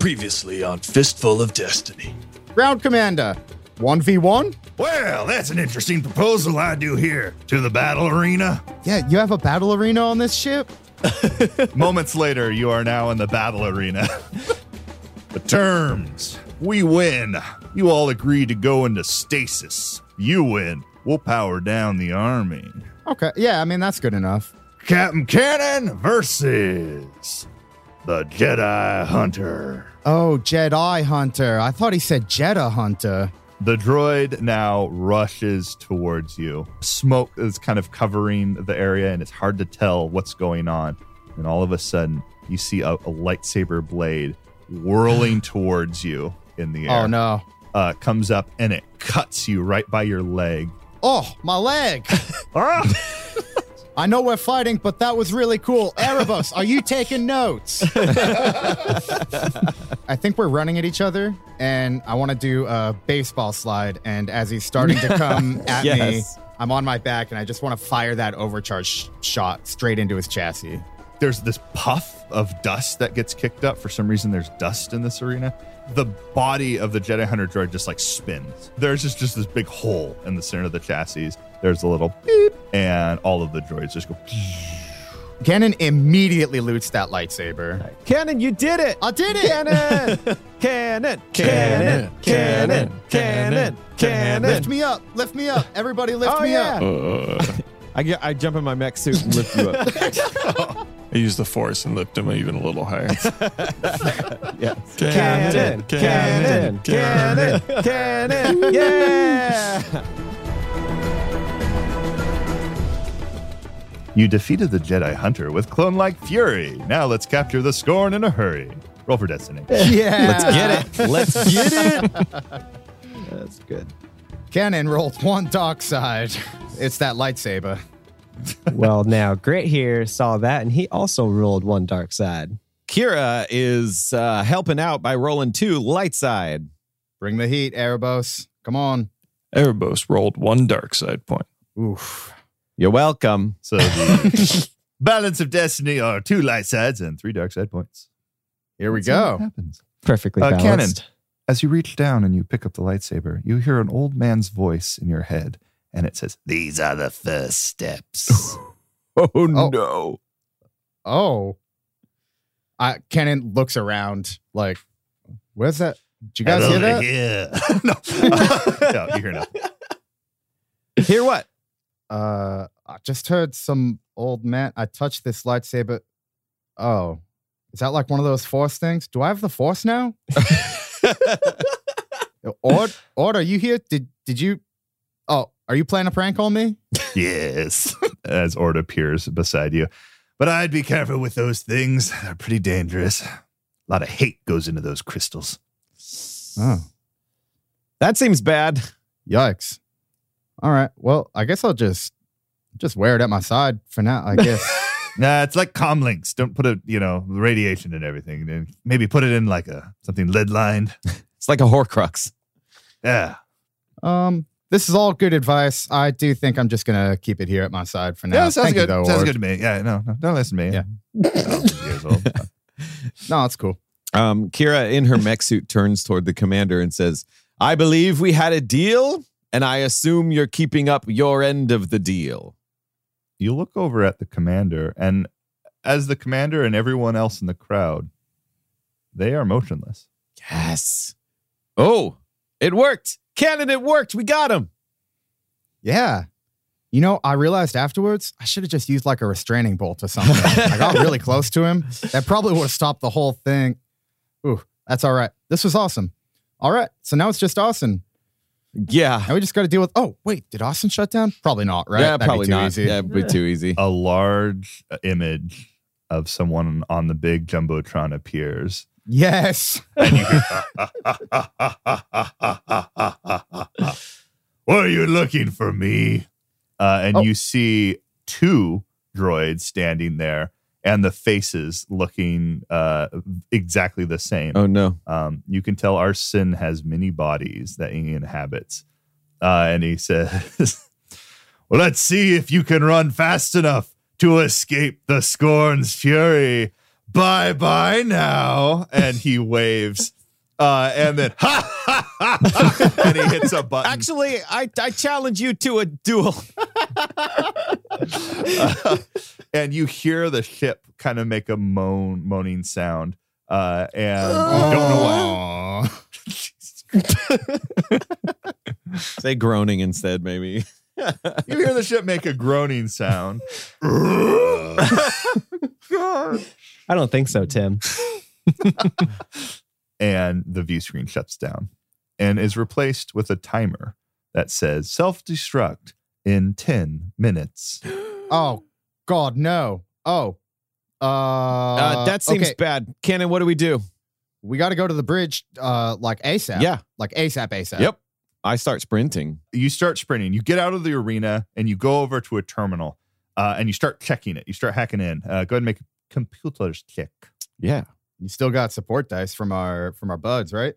Previously on Fistful of Destiny. Ground Commander, 1v1? Well, that's an interesting proposal I do here. To the battle arena? Yeah, you have a battle arena on this ship? Moments later, you are now in the battle arena. the terms we win. You all agree to go into stasis. You win. We'll power down the army. Okay, yeah, I mean, that's good enough. Captain Cannon versus the Jedi Hunter. Oh, Jedi Hunter. I thought he said Jedi Hunter. The droid now rushes towards you. Smoke is kind of covering the area, and it's hard to tell what's going on. And all of a sudden, you see a, a lightsaber blade whirling towards you in the air. Oh, no. Uh, comes up and it cuts you right by your leg. Oh, my leg. Ah! I know we're fighting, but that was really cool. Erebus, are you taking notes? I think we're running at each other, and I want to do a baseball slide. And as he's starting to come at me, I'm on my back, and I just want to fire that overcharge sh- shot straight into his chassis. There's this puff of dust that gets kicked up. For some reason, there's dust in this arena. The body of the Jedi Hunter droid just like spins. There's just, just this big hole in the center of the chassis. There's a little beep, and all of the droids just go. Cannon immediately loots that lightsaber. Cannon, you did it! I did it! Cannon! Cannon! Cannon! Cannon! Cannon! Cannon! Lift me up! Lift me up! Everybody, lift Oh me yeah! up! I get. I jump in my mech suit and lift you up. I use the force and lift him even a little higher. yeah. Cannon! Cannon! Cannon! Cannon! Yeah! You defeated the Jedi Hunter with clone like fury. Now let's capture the Scorn in a hurry. Roll for destiny. Yeah! Let's get it. Let's get it. That's good. Cannon rolled one dark side. It's that lightsaber. well, now Grit here saw that, and he also rolled one dark side. Kira is uh, helping out by rolling two light side. Bring the heat, Erebos. Come on. Erebos rolled one dark side point. Oof. You're welcome. So the balance of destiny are two light sides and three dark side points. Here we That's how it go. happens. Perfectly Uh, balanced. Cannon. As you reach down and you pick up the lightsaber, you hear an old man's voice in your head, and it says, These are the first steps. Oh, no. Oh. I Cannon looks around like, where's that? Did you guys hear that? here. no. no, you hear nothing. Hear what? Uh, I just heard some old man. I touched this lightsaber. Oh, is that like one of those force things? Do I have the force now? Ord, Ord, are you here? Did did you? Oh, are you playing a prank on me? Yes. As Ord appears beside you. But I'd be careful with those things. They're pretty dangerous. A lot of hate goes into those crystals. Oh, That seems bad. yikes! All right. Well, I guess I'll just just wear it at my side for now. I guess. Nah, it's like comlinks. Don't put a, you know, radiation and everything. Maybe put it in like a something lead lined. It's like a Horcrux. Yeah. um, this is all good advice. I do think I'm just gonna keep it here at my side for now. Yeah, sounds Thank you, good. though, sounds Ord. good to me. Yeah, no, no, don't listen to me. Yeah. Years old. No, it's cool. Um, Kira, in her mech suit, turns toward the commander and says, I believe we had a deal, and I assume you're keeping up your end of the deal. You look over at the commander, and as the commander and everyone else in the crowd, they are motionless. Yes. Oh, it worked. Cannon, it worked. We got him. Yeah. You know, I realized afterwards I should have just used like a restraining bolt or something. I got really close to him. That probably would have stopped the whole thing. Ooh, that's all right. This was awesome. All right. So now it's just Austin. Yeah. Now we just got to deal with. Oh, wait. Did Austin shut down? Probably not, right? Yeah, That'd be probably too not. easy. Yeah, it'd be too easy. A large uh, image of someone on the big jumbotron appears, Yes. and you hear, "Were you looking for me?" Uh, and Oh. you see two droids standing there, and the faces looking uh, exactly the same. Oh, no. Um, you can tell our sin has many bodies that he inhabits. Uh, and he says, Well, let's see if you can run fast enough to escape the scorn's fury. Bye bye now. And he waves. Uh, and then, ha, ha, ha, ha, and he hits a button. Actually, I, I challenge you to a duel. and you hear the ship kind of make a moan, moaning sound. Uh, and you don't know why. Say groaning instead, maybe. You hear the ship make a groaning sound. I don't think so, Tim. and the view screen shuts down and is replaced with a timer that says self destruct in 10 minutes. Oh, God, no. Oh. Uh, Uh, that seems okay. bad. Cannon, what do we do? We got to go to the bridge uh, like ASAP. Yeah. Like ASAP, ASAP. Yep. I start sprinting. You start sprinting, you get out of the arena and you go over to a terminal uh, and you start checking it. You start hacking in. Uh, go ahead and make a computers check. Yeah. You still got support dice from our from our buds, right?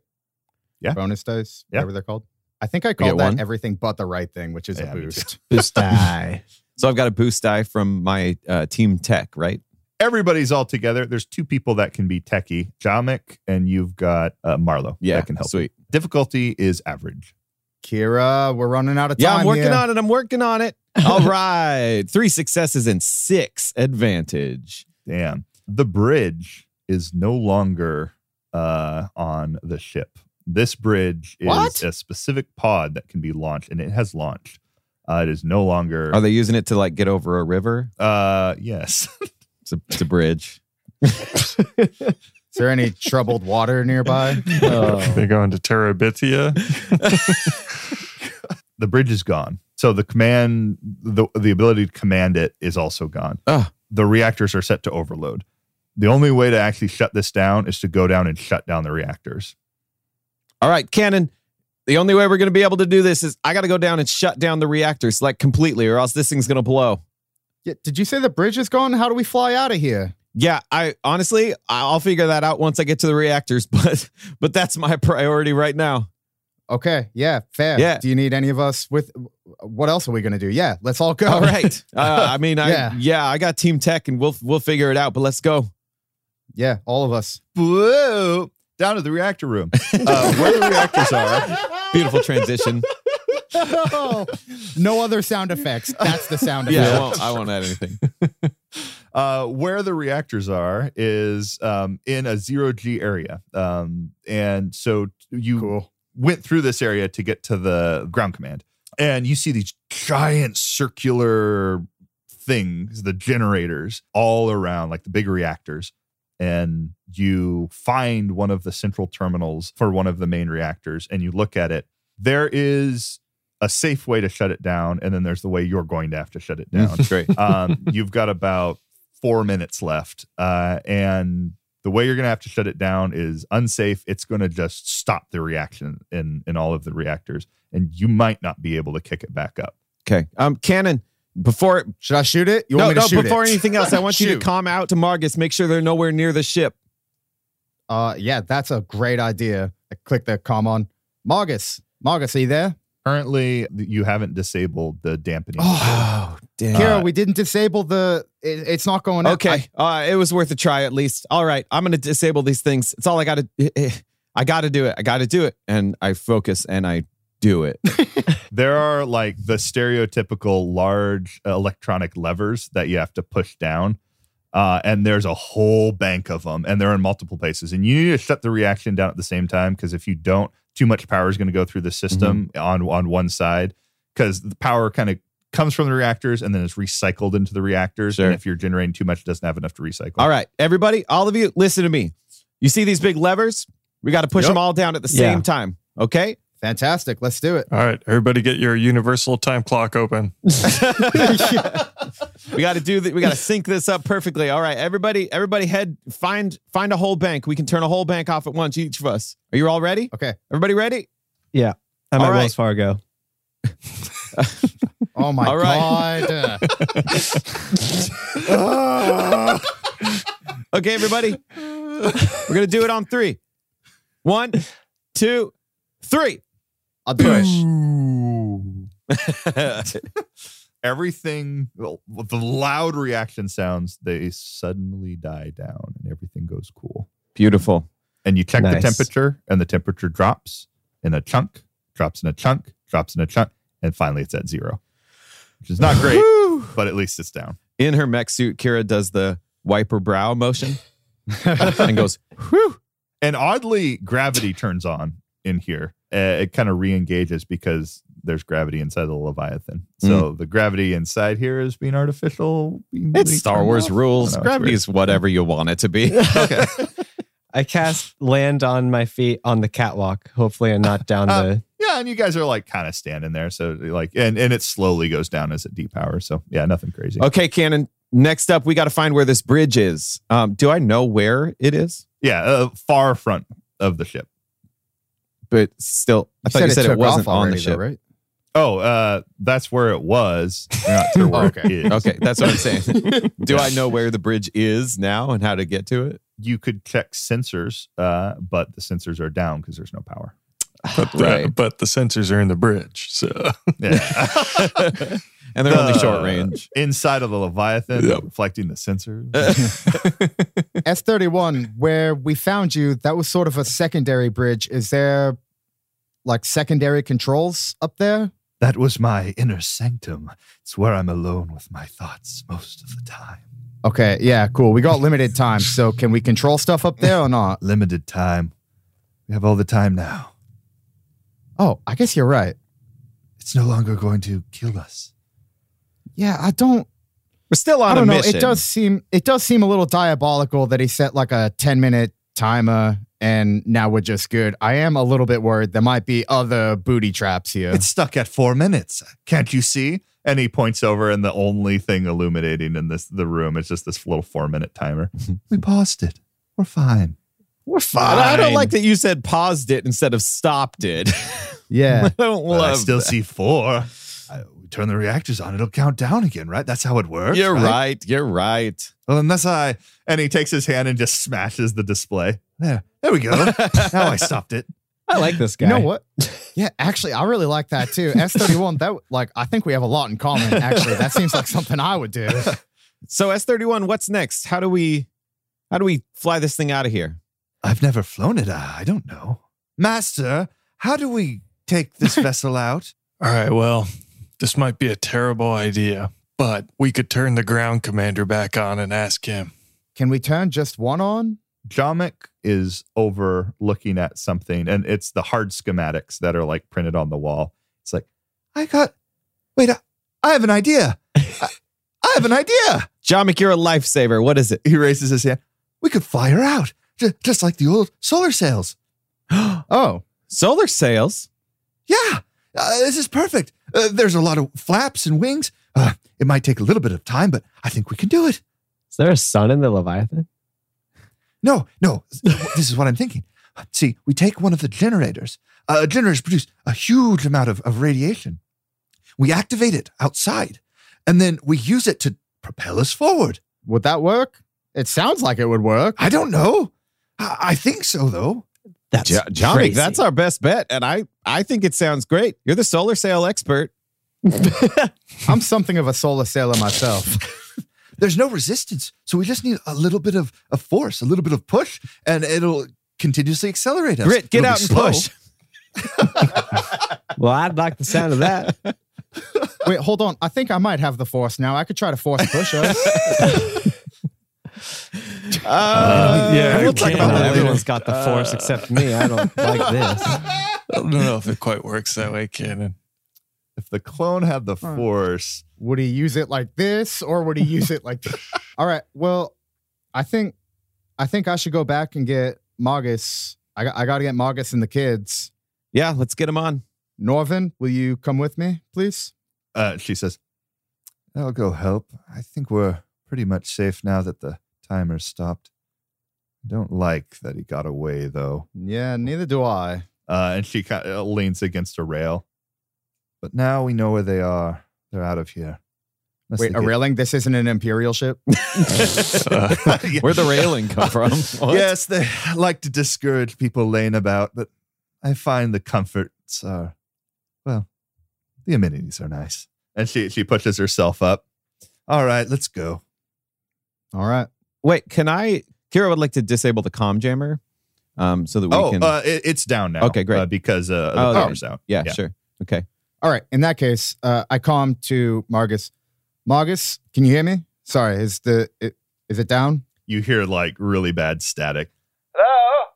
Yeah. Bonus dice, Yeah. whatever they're called. I think I called that one. everything but the right thing, which is Yeah, a boost. Boost die. So I've got a boost die from my uh, team tech, right? Everybody's all together. There's two people that can be techie, Jamik, and you've got uh, Marlo Yeah. that can help. Sweet. Difficulty is average. Kira, we're running out of time. Yeah, I'm working here. on it. I'm working on it. All right. Three successes and six advantage. Damn. The bridge is no longer uh, on the ship. This bridge is What? a specific pod that can be launched, and it has launched. Uh, it is no longer. Are they using it to like get over a river? uh, yes. It's a, it's a bridge. Is there any troubled water nearby? Oh. They go into Terabithia. the bridge is gone. So the command, the the ability to command it is also gone. Ah. The reactors are set to overload. The only way to actually shut this down is to go down and shut down the reactors. All right, Cannon. The only way we're going to be able to do this is I got to go down and shut down the reactors like completely, or else this thing's going to blow. Yeah, did you say the bridge is gone? How do we fly out of here? Yeah, I honestly, I'll figure that out once I get to the reactors, but but that's my priority right now. Okay, yeah, fair. Yeah. Do you need any of us with? What else are we gonna do? Yeah, let's all go. All right. Uh, I mean, I Yeah. yeah. I got Team Tech, and we'll we'll figure it out. But let's go. Yeah, all of us. Whoa! Down to the reactor room, uh, where the reactors are. Beautiful transition. no other sound effects. That's the sound effect. Yeah, I won't, I won't add anything. Uh, where the reactors are is um, in a zero G area, um, and so you Cool. Went through this area to get to the ground command, and you see these giant circular things, the generators, all around, like the big reactors. And you find one of the central terminals for one of the main reactors, and you look at it. There is a safe way to shut it down, and then there's the way you're going to have to shut it down Great. um, you've got about four minutes left. Uh, and the way you're going to have to shut it down is unsafe. It's going to just stop the reaction in, in all of the reactors. And you might not be able to kick it back up. Okay. Um, Cannon. Before Should I shoot it? You no, want me no. shoot Before it? anything else, I want you to comm out to Margus. Make sure they're nowhere near the ship. Uh, yeah, that's a great idea. I click the comm on. Margus, Margus, are you there? Currently, you haven't disabled the dampening. Oh, damn. Kira, we didn't disable the. It, it's not going. out. Okay. uh, it was worth a try at least. All right. I'm going to disable these things. It's all I got to. I got to do it. I got to do it. And I focus and I do it. There are like the stereotypical large electronic levers that you have to push down. Uh, and there's a whole bank of them, and they're in multiple places. And you need to shut the reaction down at the same time because if you don't, too much power is going to go through the system on on one side because the power kind of comes from the reactors and then it's recycled into the reactors. Sure. And if you're generating too much, it doesn't have enough to recycle. all right. Everybody, all of you, listen to me. You see these big levers? We got to push Yep. them all down at the Yeah. same time. Okay. fantastic. Let's do it. All right, everybody, get your universal time clock open. We got to do that. We got to sync this up perfectly. All right, everybody, everybody, head find find a whole bank. We can turn a whole bank off at once, each of us. Are you all ready? Okay. Everybody ready? Yeah. I'm All at right. Wells Fargo. Oh my All right. god. Okay, everybody. We're gonna do it on three. One, two, three. I'll do it. everything, with the loud reaction sounds, they suddenly die down and everything goes cool. Beautiful. And you check the temperature, and the temperature drops in a chunk, drops in a chunk, drops in a chunk, and finally it's at zero, which is not great, but at least it's down. In her mech suit, Kira does the wipe her brow motion and goes, whew. And oddly, gravity turns on in here. Uh, it kind of re-engages because there's gravity inside the Leviathan. So the gravity inside here is being artificial. being It's Star Wars off. rules. Know, Gravity is whatever you want it to be. okay. I cast land on my feet on the catwalk. Hopefully, and not down Uh, the. Yeah, and you guys are like kind of standing there. So like, and, and it slowly goes down as it depowers. So yeah, nothing crazy. okay, Cannon. Next up, we got to find where this bridge is. Um, do I know where it is? Yeah, uh, far front of the ship. But still, I thought you said it took wasn't on the already, though, ship. right? Oh, uh, that's where it was. Not sure where Okay. it is. Okay, that's what I'm saying. do I know where the bridge is now and how to get to it? You could check sensors, uh, but the sensors are down because there's no power. But the, but the sensors are in the bridge. So Yeah. and they're only The- short range. inside of the Leviathan, Yep. reflecting the sensors. S31, where we found you, that was sort of a secondary bridge. Is there like secondary controls up there? that was my inner sanctum. It's where I'm alone with my thoughts most of the time. Okay, yeah, cool. We got limited time, so can we control stuff up there or not? Limited time. We have all the time now. Oh, I guess you're right. It's no longer going to kill us. Yeah, I don't We're still on I don't know. It does seem it does seem a little diabolical that he set like a 10 minute timer and now we're just good. I am a little bit worried there might be other booty traps here. It's stuck at four minutes. Can't you see? And he points over, and the only thing illuminating in this the room is just this little four minute timer. we paused it. We're fine. We're fine. I don't like that you said paused it instead of stopped it. Yeah. I don't But love I still that. see four. I, we turn the reactors on, it'll count down again, right? That's how it works. You're right. You're right. Well, unless I and he takes his hand and just smashes the display. There, there we go. now I stopped it. I like this guy. You know what? Yeah, actually, I really like that too. S31, that like I think we have a lot in common. Actually, that seems like something I would do. So S31, what's next? How do we how do we fly this thing out of here? I've never flown it. I I don't know, Master. How do we take this vessel out? all right, well, this might be a terrible idea, but we could turn the ground commander back on and ask him. Can we turn just one on? Jamik is over looking at something, and it's the hard schematics that are like printed on the wall. It's like, I got, wait, I, I have an idea. I, I have an idea. Jamik, you're a lifesaver. What is it? He raises his hand. We could fly her out, ju- just like the old solar sails. Oh, Solar sails. Yeah, uh, this is perfect. Uh, there's a lot of flaps and wings. Uh, it might take a little bit of time, but I think we can do it. Is there a sun in the Leviathan? No, no, this is what I'm thinking. See, we take one of the generators. Uh, generators produce a huge amount of, of radiation. We activate it outside, and then we use it to propel us forward. would that work? It sounds like it would work. I don't know. I, I think so, though. That's Ja- Jamik, crazy. that's our best bet. And I I think it sounds great. You're the solar sail expert. I'm something of a solar sailor myself. There's no resistance, so we just need a little bit of, of force, a little bit of push, and it'll continuously accelerate us. Grit, get It'll out and slow. push. well, I'd like the sound of that. Wait, hold on. I think I might have the force now. I could try to force push us. Uh, yeah, we'll talk about that later. Everyone's got the force except me. I don't like this. I don't know if it quite works that way, Cannon. If the clone had the force, Would he use it like this or would he use it like All right. Well, I think I think I should go back and get Margus. I got, I got to get Margus and the kids. Yeah, let's get him on. Norvin, will you come with me, please? uh, she says, I'll go help. I think we're pretty much safe now that the timer's stopped. I don't like that he got away, though. Yeah, neither do I. Uh, and she kind of leans against a rail. But now we know where they are. They're out of here. Unless Wait, a get- railing? This isn't an imperial ship? Uh, Where'd the railing come from? What? Yes, they like to discourage people laying about, but I find the comforts are, well, the amenities are nice. And she she pushes herself up. All right, let's go. All right. Wait, can I? Kira would like to disable the comm jammer, um, so that we oh, can. uh, it, it's down now. Okay, great. uh, because uh, the Oh, power's out. yeah, yeah. sure. Okay. All right. In that case, uh, I comm to Margus. Margus, can you hear me? Sorry, is the it, is it down? You hear like really bad static. Hello?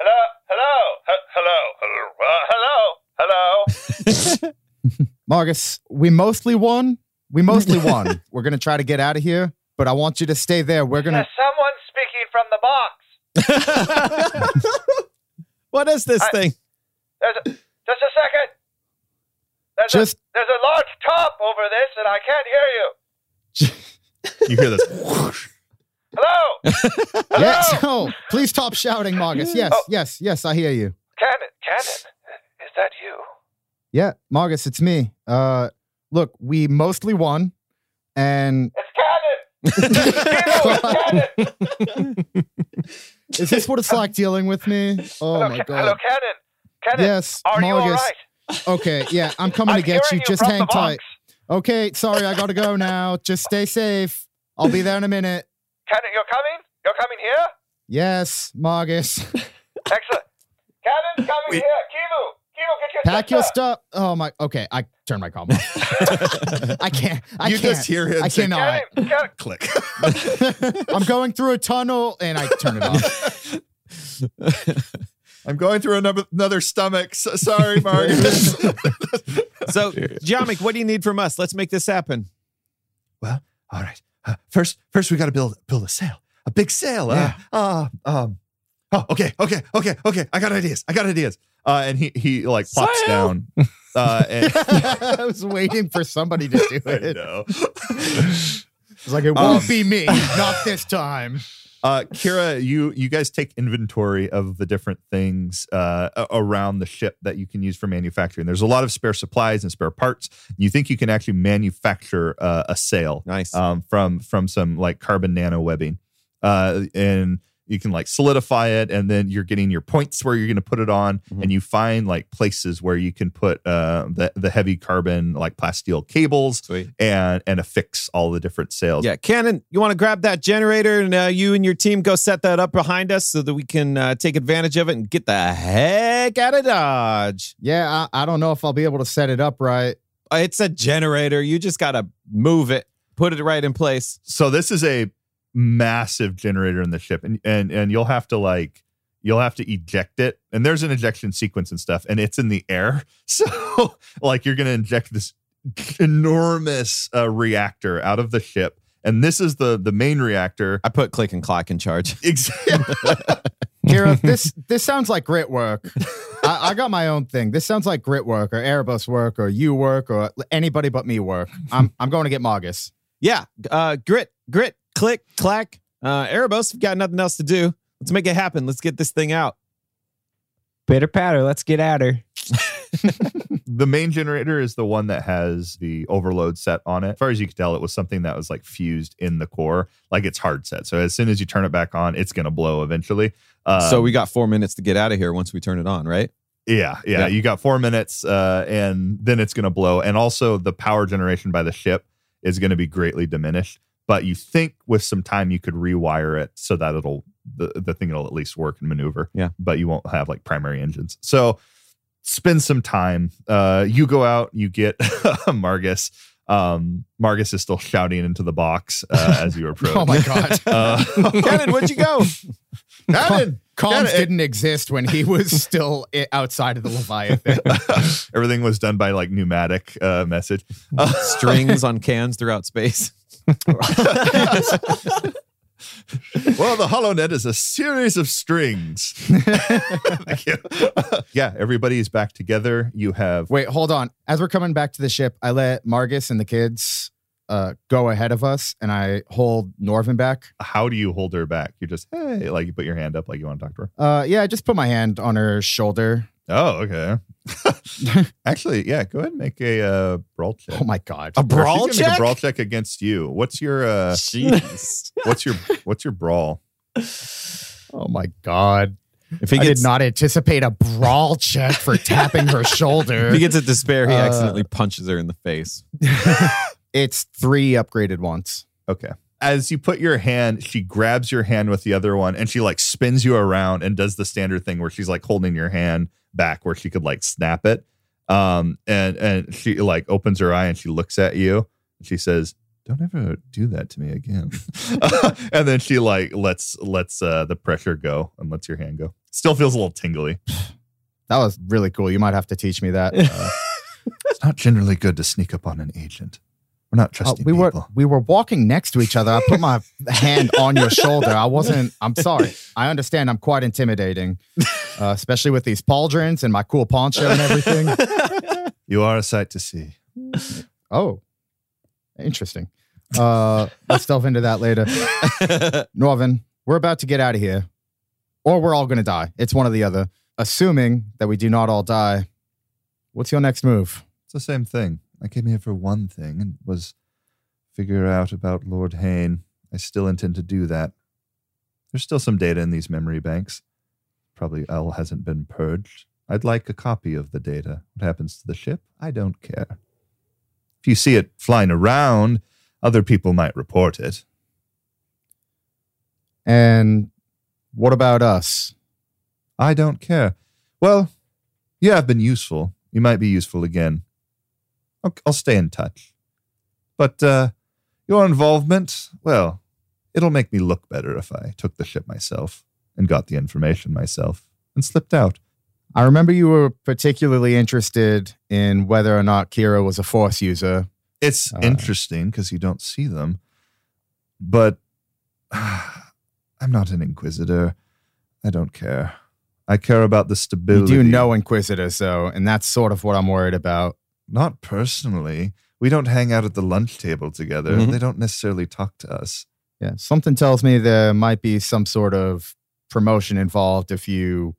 Hello? Hello? H- hello? Hello? Uh, hello? Hello? Margus, we mostly won. We mostly won. We're gonna try to get out of here, but I want you to stay there. We're gonna. There's someone speaking from the box. what is this I- thing? There's a, just a second. There's, Just a, there's a large top over this, and I can't hear you. You hear this. Hello? Hello? yes. Oh, please stop shouting, Margus. Yes, Oh. yes, yes. I hear you. Cannon, Cannon, is that you? Yeah, Margus, it's me. Uh, look, we mostly won, and It's Cannon! Kilo, it's Cannon! is this what it's like dealing with me? Oh hello, my Ca- hello, god. Cannon. Cannon, Yes, are you all Margus. right? Okay, yeah, I'm coming I'm to get you. hearing Just hang tight. Okay, sorry, I gotta go now. Just stay safe. I'll be there in a minute. Cannon, you're coming? You're coming here? Yes, Margus. Excellent. Cannon's coming here. Kilo, Kilo, get your Pack your sister. stuff. Oh my. Okay, I turn my comm off. I can't. I you can't. just hear him I say, cannot. Cannon, Cannon, click. I'm going through a tunnel and I turn it off. I'm going through another, another stomach. So, sorry, Margus. So, Jamik, what do you need from us? Let's make this happen. well, all right. Uh, first, first we got to build build a sail, a big sail. Uh, uh, um, oh, okay, okay, okay, okay. I got ideas. I got ideas. Uh, and he he like plops Sail. down. Uh, and, I was waiting for somebody to do I it. know. It's like it won't be me, not this time. Uh, Kira, you you guys take inventory of the different things uh, around the ship that you can use for manufacturing. There's a lot of spare supplies and spare parts. You think you can actually manufacture uh, a sail Nice. um, from from some like carbon nano webbing, uh, and you can like solidify it, and then you're getting your points where you're going to put it on, Mhm. and you find like places where you can put uh, the the heavy carbon like plasteel cables Sweet. and and affix all the different sails. Yeah, Cannon, you want to grab that generator and uh, you and your team go set that up behind us so that we can uh, take advantage of it and get the heck out of Dodge. Yeah, I, I don't know if I'll be able to set it up right. Uh, It's a generator. You just got to move it, put it right in place. so this is a massive generator in the ship and and and you'll have to like you'll have to eject it and there's an ejection sequence and stuff and it's in the air so like you're going to inject this enormous uh, reactor out of the ship and this is the the main reactor I put Click and Clock in charge. exactly Kira, this this sounds like grit work. I, I got my own thing. This sounds like grit work or Airbus work or you work or anybody but me work. I'm I'm going to get Margus. Yeah, uh, grit, grit, click, clack. Uh, Erebos, we've got nothing else to do. Let's make it happen. Let's get this thing out. Pitter patter. Let's get at her. the main generator is the one that has the overload set on it as far as you can tell it was something that was like fused in the core like it's hard set so as soon as you turn it back on it's going to blow eventually um, so we got four minutes to get out of here once we turn it on, right? Yeah, yeah, Yeah. You got four minutes, uh, and then it's going to blow. And also, the power generation by the ship is going to be greatly diminished. But you think with some time you could rewire it so that it'll the, the thing will at least work and maneuver. Yeah. But you won't have like primary engines. So spend some time. Uh, you go out, you get Margus. Um, Margus is still shouting into the box uh, as you approach. Oh my god. Uh, Cannon, where'd you go? Cannon! Comms didn't exist when he was still outside of the Leviathan. Everything was done by like pneumatic uh, message. Uh, Strings on cans throughout space. well, the HoloNet is a series of strings. Yeah, everybody's back together. You have Wait, hold on. As we're coming back to the ship, I let Margus and the kids uh, go ahead of us, and I hold Norvin back. how do you hold her back? You just hey, like you put your hand up like you want to talk to her. Uh, yeah, I just put my hand on her shoulder. Oh, okay. Actually, yeah, go ahead and make a uh, brawl check. Oh my god. A brawl gonna Make check? a brawl check against you. What's your uh Jeez. what's your what's your brawl? Oh my god. If he I gets did not anticipate a brawl check for tapping her shoulder. if he gets a despair, he Uh, accidentally punches her in the face. it's three upgraded ones. Okay. As you put your hand, she grabs your hand with the other one and she like spins you around and does the standard thing where she's like holding your hand back where she could like snap it. Um and and she like opens her eye and she looks at you and she says, "Don't ever do that to me again." and then she like lets lets uh the pressure go and lets your hand go. Still feels a little tingly. That was really cool. You might have to teach me that. Uh, It's not generally good to sneak up on an agent. We're not uh, trusting we were people. we were walking next to each other. I put my hand on your shoulder. I wasn't. I'm sorry. I understand. I'm quite intimidating, uh, especially with these pauldrons and my cool poncho and everything. You are a sight to see. Oh, interesting. Uh, let's delve into that later. Norvin, we're about to get out of here, or we're all going to die. It's one or the other. Assuming that we do not all die, what's your next move? It's the same thing. I came here for one thing and was figure out about Lord Hayne. I still intend to do that. There's still some data in these memory banks. Probably L hasn't been purged. I'd like a copy of the data. What happens to the ship? I don't care. If you see it flying around, other people might report it. And what about us? I don't care. Well, you have been useful. You might be useful again. I'll, I'll stay in touch. But uh, your involvement, well, it'll make me look better if I took the ship myself and got the information myself and slipped out. I remember you were particularly interested in whether or not Kira was a force user. It's Uh. interesting because you don't see them, but I'm not an inquisitor. I don't care. I care about the You stability. do know Inquisitors, though, and that's sort of what I'm worried about. Not personally. We don't hang out at the lunch table together. Mhm. They don't necessarily talk to us. Yeah, something tells me there might be some sort of promotion involved if you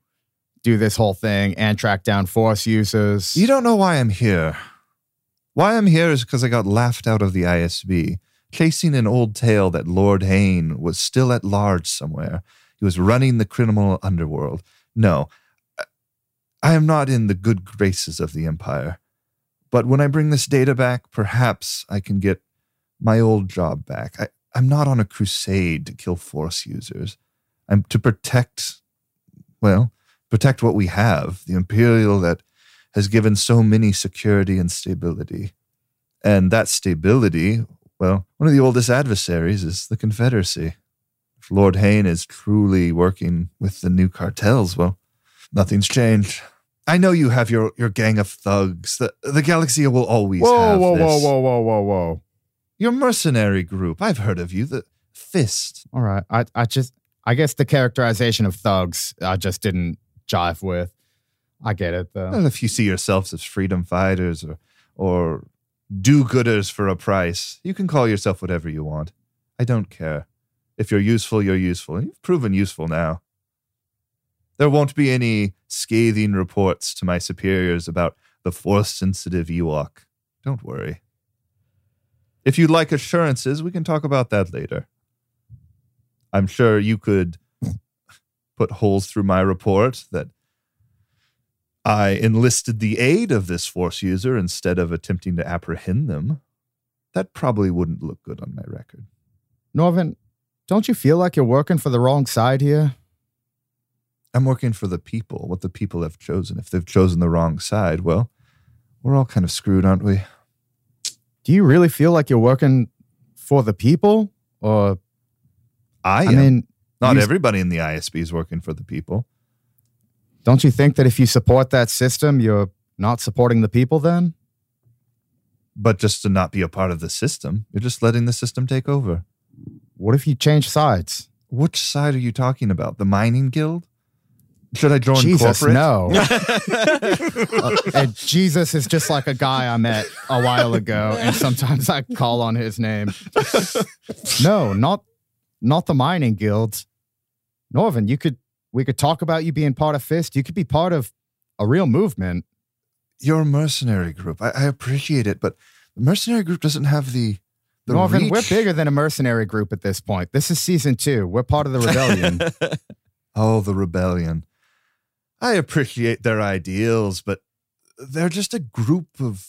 do this whole thing and track down force users. You don't know why I'm here. Why I'm here is because I got laughed out of the ISB, chasing an old tale that Lord Hayne was still at large somewhere. He was running the criminal underworld. No, I am not in the good graces of the Empire. But when I bring this data back, perhaps I can get my old job back. I, I'm not on a crusade to kill Force users. I'm to protect, well, protect what we have, the Imperial that has given so many security and stability. And that stability, well, one of the oldest adversaries is the Confederacy. If Lord Hayne is truly working with the new cartels, well, nothing's changed. I know you have your, your gang of thugs. The, the Galaxy will always Whoa, have whoa, whoa, this. whoa, whoa, whoa, whoa. Your mercenary group. I've heard of you. The Fist. All right. I, I just, I guess the characterization of thugs, I just didn't jive with. I get it, though. Well, if you see yourselves as freedom fighters or or do-gooders for a price, you can call yourself whatever you want. I don't care. If you're useful, you're useful. And you've proven useful now. There won't be any scathing reports to my superiors about the force-sensitive Ewok. Don't worry. If you'd like assurances, we can talk about that later. I'm sure you could put holes through my report that I enlisted the aid of this force user instead of attempting to apprehend them. That probably wouldn't look good on my record. Norvin, don't you feel like you're working for the wrong side here? I'm working for the people, what the people have chosen. If they've chosen the wrong side, well, we're all kind of screwed, aren't we? Do you really feel like you're working for the people? Or, I, I, am. mean, Not everybody in the ISB is working for the people. don't you think that if you support that system, you're not supporting the people then? But just to not be a part of the system, you're just letting the system take over. What if you change sides? Which side are you talking about? The mining guild? Should I join Jesus, corporate? no. Uh, and Jesus is just like a guy I met a while ago, and sometimes I call on his name. No, not not the mining guilds. Norvin, you could we could talk about you being part of Fist. You could be part of a real movement. Your mercenary group. I, I appreciate it, but the mercenary group doesn't have the. the Norvin, we're bigger than a mercenary group at this point. This is season two. We're part of the rebellion. Oh, the rebellion. I appreciate their ideals, but they're just a group of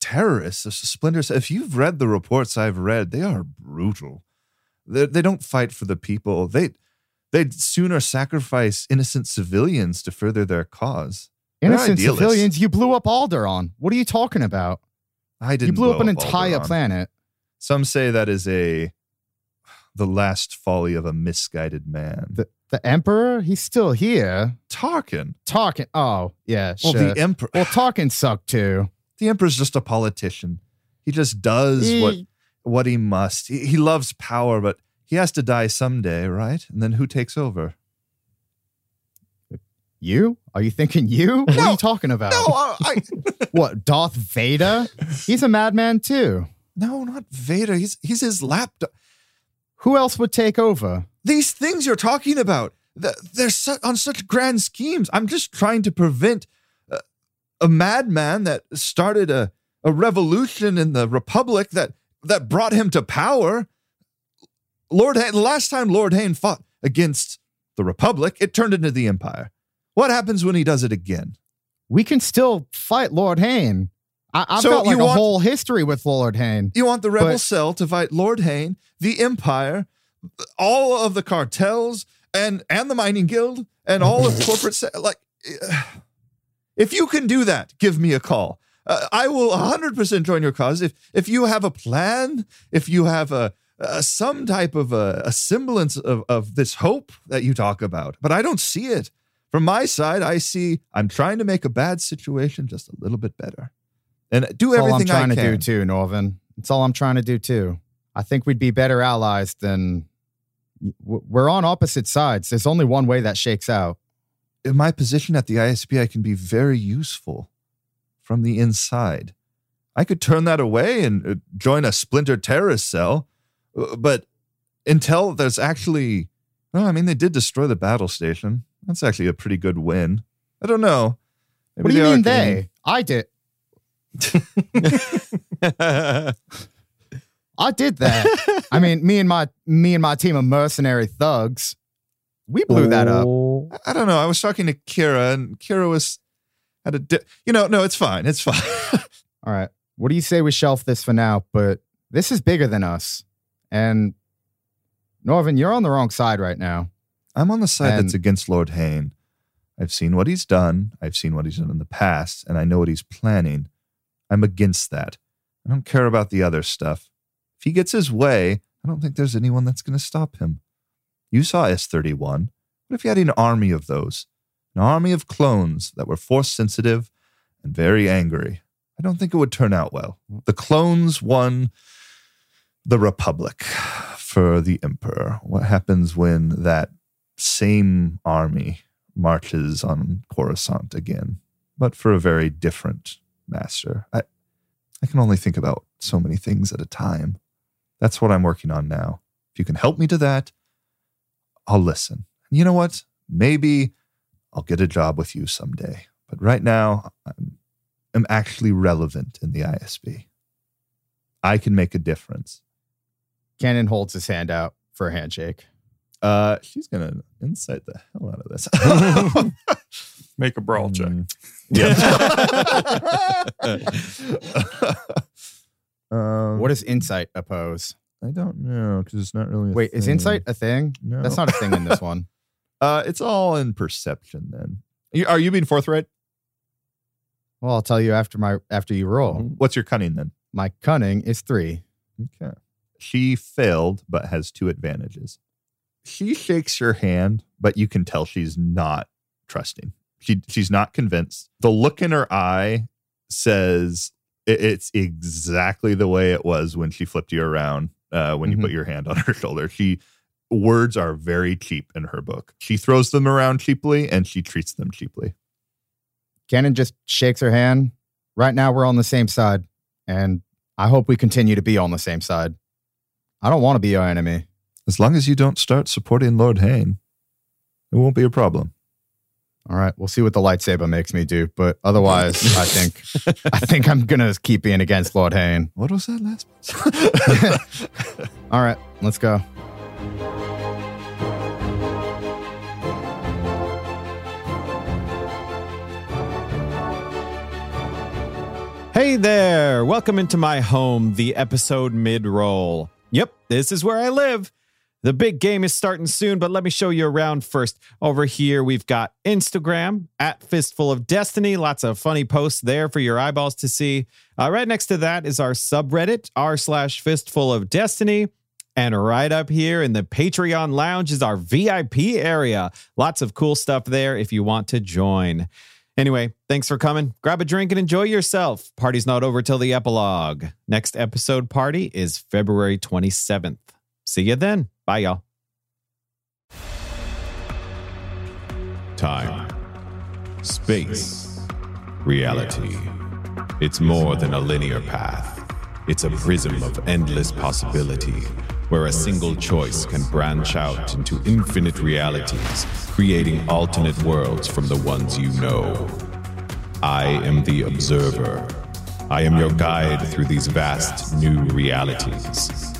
terrorists, of splinters. If you've read the reports I've read, they are brutal. They, they don't fight for the people. They they'd sooner sacrifice innocent civilians to further their cause. Innocent civilians, you blew up Alderaan. What are you talking about? I didn't. You blew blow up an entire Alderaan. planet. Some say that is a the last folly of a misguided man. The, the Emperor, he's still here. Tarkin. Tarkin. Oh, yeah, Well, sure. the emperor. well, Tarkin sucked too. the emperor's just a politician. He just does what He- what he must. He, he loves power, but he has to die someday, right? And then who takes over? You? Are you thinking you? What are you talking about? No, I, I What, Darth Vader? He's a madman too. no, not Vader. He's he's his lapdog. Who else would take over? These things you're talking about, they're on such grand schemes. I'm just trying to prevent a, a madman that started a, a revolution in the Republic that that brought him to power. Lord, Hayne, last time Lord Hayne fought against the Republic, it turned into the Empire. What happens when he does it again? We can still fight Lord Hayne. I, I've So got like a want- whole history with Lord Hayne. You want the rebel But- cell to fight Lord Hayne, the Empire, all of the cartels, and and the mining guild, and all of corporate like. If you can do that, give me a call. Uh, I will 100% join your cause. If if you have a plan, if you have a, a some type of a, a semblance of, of this hope that you talk about, but I don't see it. From my side, I see I'm trying to make a bad situation just a little bit better, and do That's all I'm trying to do too, Norvin. It's all I'm trying to do too. I think we'd be better allies than we're on opposite sides. There's only one way that shakes out. in my position at the ISB, I can be very useful from the inside. I could turn that away and uh, join a splinter terrorist cell, uh, but until there's actually, well, I mean, they did destroy the battle station. That's actually a pretty good win. I don't know. Maybe what do you are mean they? I did. I did that. I mean, me and my me and my team of mercenary thugs, we blew that up. Oh. I don't know. I was talking to Kira, and Kira was had a, di- you know, no, it's fine. It's fine. All right. What do you say we shelf this for now? But this is bigger than us. And Norvin, you're on the wrong side right now. I'm on the side And- that's against Lord Hayne. I've seen what he's done. I've seen what he's done in the past, and I know what he's planning. I'm against that. I don't care about the other stuff. If he gets his way, I don't think there's anyone that's going to stop him. You saw S31. What if you had an army of those? An army of clones that were force sensitive and very angry. I don't think it would turn out well. The clones won the Republic for the Emperor. What happens when that same army marches on Coruscant again, but for a very different master. I, I can only think about so many things at a time. That's what I'm working on now. If you can help me to that, I'll listen. And you know what? Maybe I'll get a job with you someday. But right now, I'm, I'm actually relevant in the ISB. I can make a difference. Cannon holds his hand out for a handshake. Uh, she's gonna insight the hell out of this. Make a brawl check. Mm. um, What does insight oppose? I don't know because it's not really. Wait, is insight a thing? No, That's not a thing in this one. Uh, it's all in perception. Then, You- are you being forthright? Well, I'll tell you after my after you roll. What's your cunning then? My cunning is three. Okay. She failed, but has two advantages. She shakes your hand, but you can tell she's not trusting. She she's not convinced. The look in her eye says it- it's exactly the way it was when she flipped you around uh, when you Mhm. put your hand on her shoulder. She words are very cheap in her book. She throws them around cheaply and she treats them cheaply. Cannon just shakes her hand. Right now, we're on the same side, and I hope we continue to be on the same side. I don't want to be your enemy. As long as you don't start supporting Lord Hayne, it won't be a problem. All right, we'll see what the lightsaber makes me do, but otherwise, I think I think I'm gonna keep being against Lord Hayne. What was that last? All right, let's go. Hey there! Welcome into my home, the episode mid roll. Yep, this is where I live. The big game is starting soon, but let me show you around first. Over here, we've got Instagram at Fistful of Destiny. Lots of funny posts there for your eyeballs to see. Uh, right next to that is our subreddit, r slash Fistful of Destiny. And right up here in the Patreon lounge is our VIP area. Lots of cool stuff there if you want to join. Anyway, thanks for coming. Grab a drink and enjoy yourself. Party's not over till the epilogue. Next episode party is February 27th. See you then. Bye, y'all. Time, space, reality. It's more than a linear path. It's a prism of endless possibility where a single choice can branch out into infinite realities, creating alternate worlds from the ones you know. I am the observer. I am your guide through these vast new realities.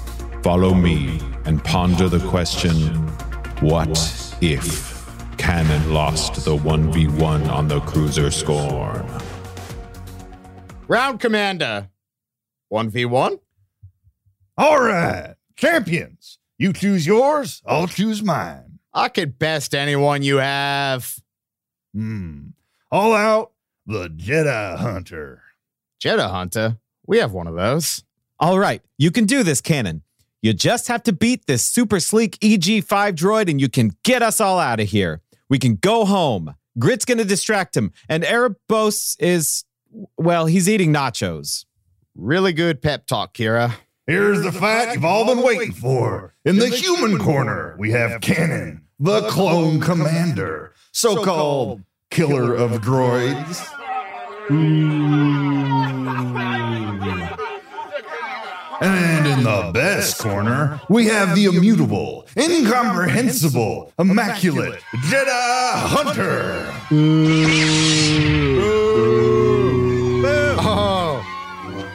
Follow me and ponder the question what if Cannon lost the 1v1 on the cruiser Scorn? Round commander. 1v1? All right, champions. You choose yours, I'll choose mine. I could best anyone you have. Hmm. All out, the Jedi Hunter. Jedi Hunter. We have one of those. All right, you can do this, Cannon. You just have to beat this super sleek EG5 droid and you can get us all out of here. We can go home. Grit's gonna distract him, and Erebos is, well, he's eating nachos. Really good pep talk, Kira. Here's the fight you've all been waiting for. In the human corner, we have Cannon, the clone commander, so called killer of droids. And in the best corner, we have the immutable, incomprehensible, immaculate Jedi Hunter. Oh,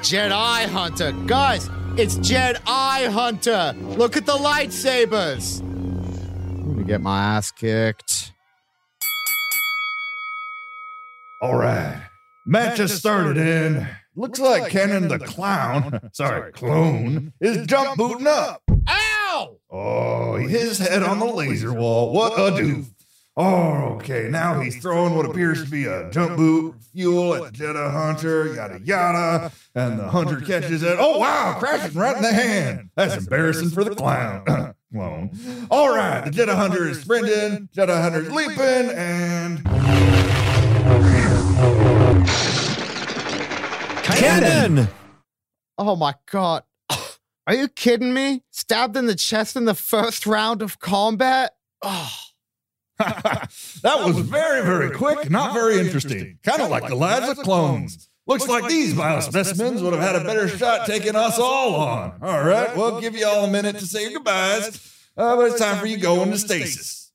Jedi Hunter. Guys, it's Jedi Hunter. Look at the lightsabers. I'm gonna get my ass kicked. All right. Match has started in. Looks like Cannon the clown, sorry, clone, is jump booting up. Ow! Oh, oh his head on the laser wall. What a doof. Oh, okay. Now he's throwing what appears to be a jump boot fuel at the Jedi Hunter, yada yada. And the Hunter catches it. Oh, oh, wow, crashing right in the hand. That's embarrassing for the clown. Clone. All right, the Jedi Hunter is sprinting, Jedi Hunter's leaping, and Cannon! Oh my god. Are you kidding me? Stabbed in the chest in the first round of combat? Oh, that was very, very quick, not very interesting. Kind of like the lives of clones. Looks like these biospecimens would have had a better shot taking us all on. All right, we'll give you all a minute to say your goodbyes, uh, but it's time for you to go into stasis.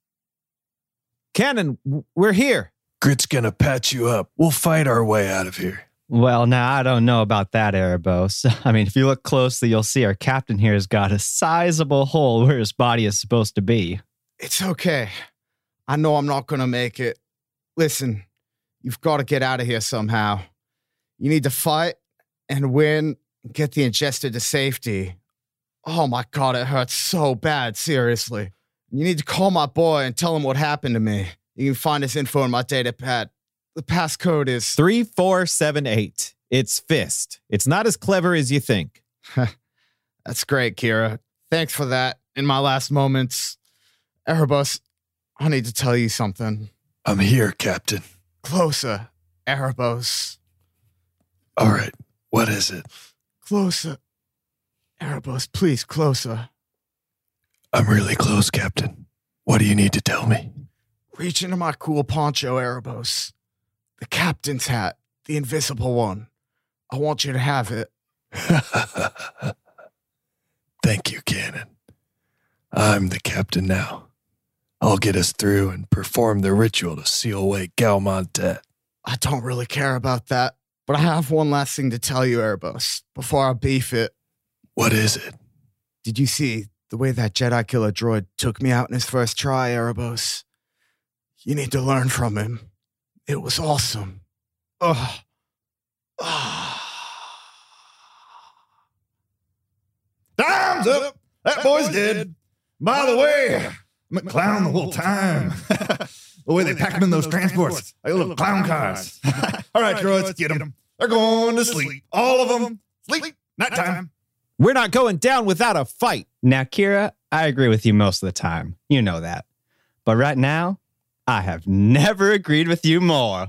Cannon, we're here. Grit's gonna patch you up. We'll fight our way out of here. Well, now I don't know about that, Erebos. I mean, if you look closely, you'll see our captain here has got a sizable hole where his body is supposed to be. it's okay. I know I'm not gonna make it. Listen, you've got to get out of here somehow. You need to fight and win, get the ingester to safety. Oh my god, it hurts so bad, seriously. You need to call my boy and tell him what happened to me. You can find his info in my data pad. The passcode is 3478. It's Fist. It's not as clever as you think. That's great, Kira. Thanks for that. In my last moments, Erebos, I need to tell you something. I'm here, Captain. Closer, Erebos. All right. What is it? Closer. Erebos, please, closer. I'm really close, Captain. What do you need to tell me? Reach into my cool poncho, Erebos. The captain's hat, the invisible one. I want you to have it. Thank you, Cannon. I'm the captain now. I'll get us through and perform the ritual to seal away Galmontet. I don't really care about that, but I have one last thing to tell you, Erebos, before I beef it. What is it? Did you see the way that Jedi killer droid took me out in his first try, Erebos? You need to learn from him. It was awesome. Ugh. Ah. Time's up. That, boy's, dead. dead. By the way, I'm a clown the whole time. the way they pack them in those transports, like little clown cars. All right, droids, get them. They're going to sleep. All of them. Sleep. Night time. We're not going down without a fight. Now, Kira, I agree with you most of the time. You know that. But right now, I have never agreed with you more.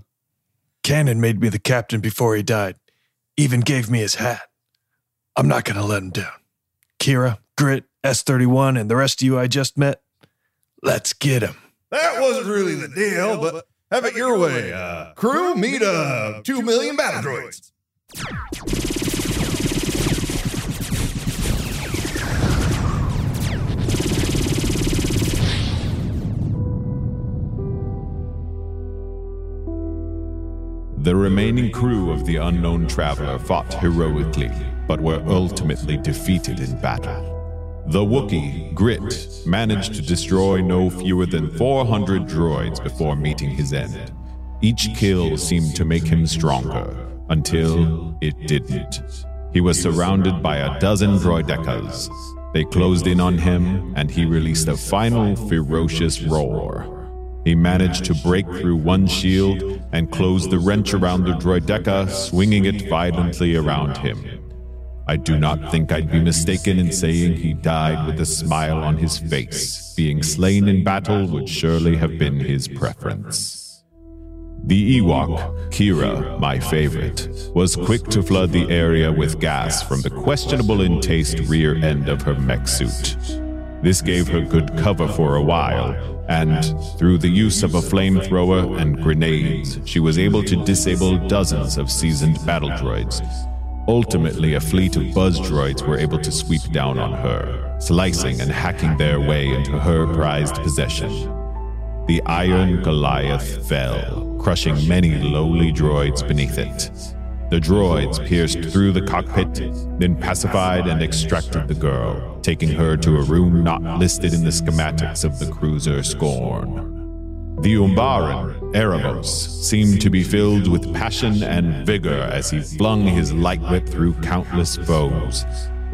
Cannon made me the captain before he died, even gave me his hat. I'm not going to let him down. Kira, Grit, S31, and the rest of you I just met, let's get him. That wasn't really the deal, but have it your way. Uh, crew, meet uh, two million battle droids. The remaining crew of the unknown traveler fought heroically, but were ultimately defeated in battle. The Wookiee, Grit, managed to destroy no fewer than 400 droids before meeting his end. Each kill seemed to make him stronger, until it didn't. He was surrounded by a dozen droidekas. They closed in on him, and he released a final ferocious roar. He managed to break through one shield and close the wrench around the droideka, swinging it violently around him. I do not think I'd be mistaken in saying he died with a smile on his face. Being slain in battle would surely have been his preference. The Ewok, Kira, my favorite, was quick to flood the area with gas from the questionable in taste rear end of her mech suit. This gave her good cover for a while, and through the use of a flamethrower and grenades, she was able to disable dozens of seasoned battle droids. Ultimately, a fleet of buzz droids were able to sweep down on her, slicing and hacking their way into her prized possession. The Iron Goliath fell, crushing many lowly droids beneath it. The droids pierced through the cockpit, then pacified and extracted the girl, taking her to a room not listed in the schematics of the cruiser Scorn. The Umbaran, Erebos, seemed to be filled with passion and vigor as he flung his light whip through countless foes.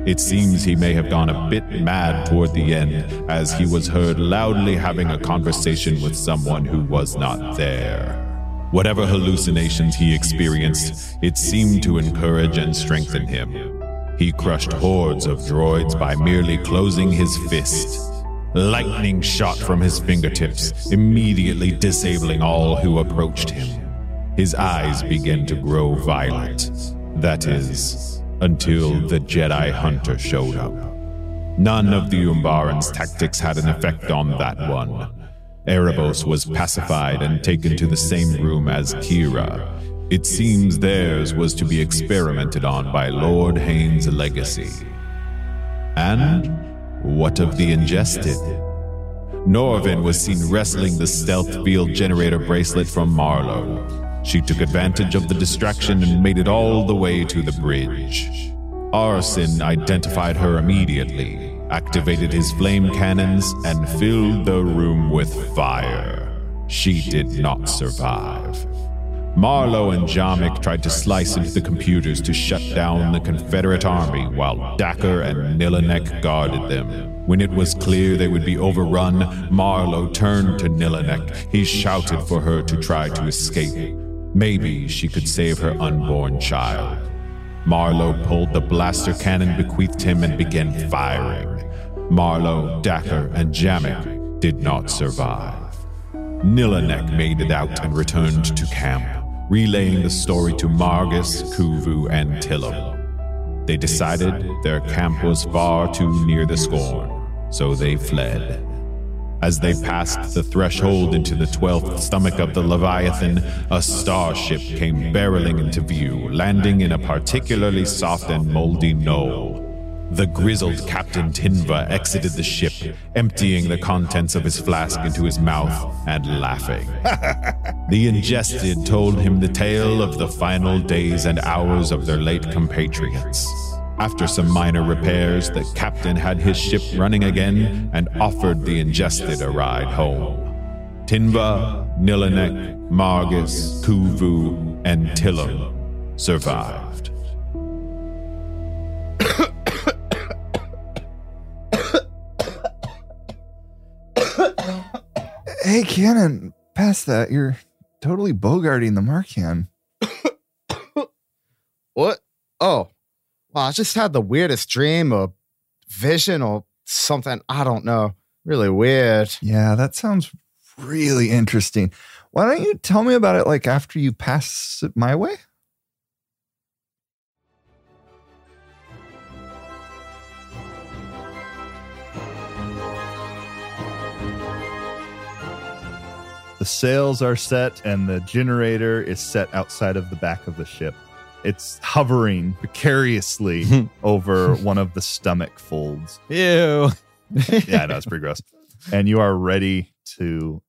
It seems he may have gone a bit mad toward the end, as he was heard loudly having a conversation with someone who was not there. Whatever hallucinations he experienced, it seemed to encourage and strengthen him. He crushed hordes of droids by merely closing his fist. Lightning shot from his fingertips, immediately disabling all who approached him. His eyes began to grow violent. That is, until the Jedi Hunter showed up. None of the Umbaran's tactics had an effect on that one. Erebos was pacified and taken to the same room as Kira. It seems theirs was to be experimented on by Lord Hayne's legacy. And what of the ingested? Norvin was seen wresting the stealth field generator bracelet from Marlowe. She took advantage of the distraction and made it all the way to the bridge. Arson identified her immediately, activated his flame cannons, and filled the room with fire. She did not survive. Marlowe and Jamik tried to slice into the computers to shut down the Confederate army while Dacker and Nilanek guarded them. When it was clear they would be overrun, Marlowe turned to Nilanek. He shouted for her to try to escape. Maybe she could save her unborn child. Marlowe pulled the blaster cannon bequeathed him and began firing. Marlowe, Dacker, and Jamik did not survive. Nilanek made it out and returned to camp, relaying the story to Margus, Kuvu, and Tillum. They decided their camp was far too near the Scorn, so they fled. As they passed the threshold into the twelfth stomach of the Leviathan, a starship came barreling into view, landing in a particularly soft and moldy knoll. The grizzled Captain Tinva exited the ship, emptying the contents of his flask into his mouth and laughing. the ingested told him the tale of the final days and hours of their late compatriots. After some minor repairs, the captain had his ship running again and offered the ingested a ride home. Tinva, Nilanek, Margus, Kuvu, and Tillum survived. Hey, Cannon, past that, you're totally bogarting the Marcan. What? Oh, well, I just had the weirdest dream or vision or something. I don't know. Really weird. Yeah, that sounds really interesting. Why don't you tell me about it like after you pass it my way? The sails are set and the generator is set outside of the back of the ship. It's hovering precariously over one of the stomach folds. Ew. Yeah, I know it's pretty gross. And you are ready to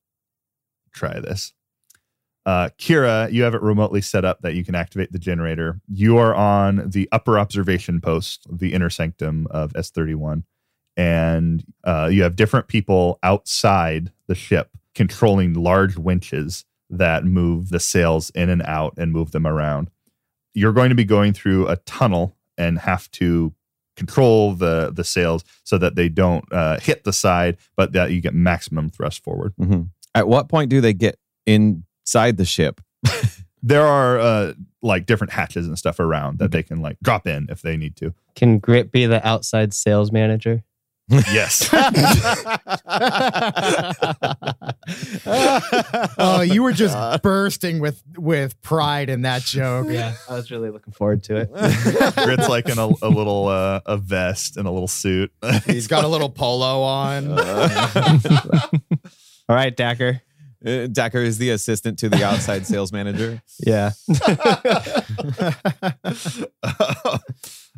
try this. Uh, Kira, you have it remotely set up that you can activate the generator. You are on the upper observation post, the inner sanctum of S31, and uh, you have different people outside the ship controlling large winches that move the sails in and out and move them around. You're going to be going through a tunnel and have to control the the sails so that they don't uh, hit the side, but that you get maximum thrust forward. Mhm. At what point do they get inside the ship? There are uh, like different hatches and stuff around that they can like drop in if they need to. Can Grit be the outside sales manager? Yes. Oh, you were just bursting with with pride in that joke. Yeah, I was really looking forward to it. Grit's like in a, a little uh, a vest and a little suit. He's got a little polo on. All right, Dacker. Uh, Dacker is the assistant to the outside sales manager. Yeah.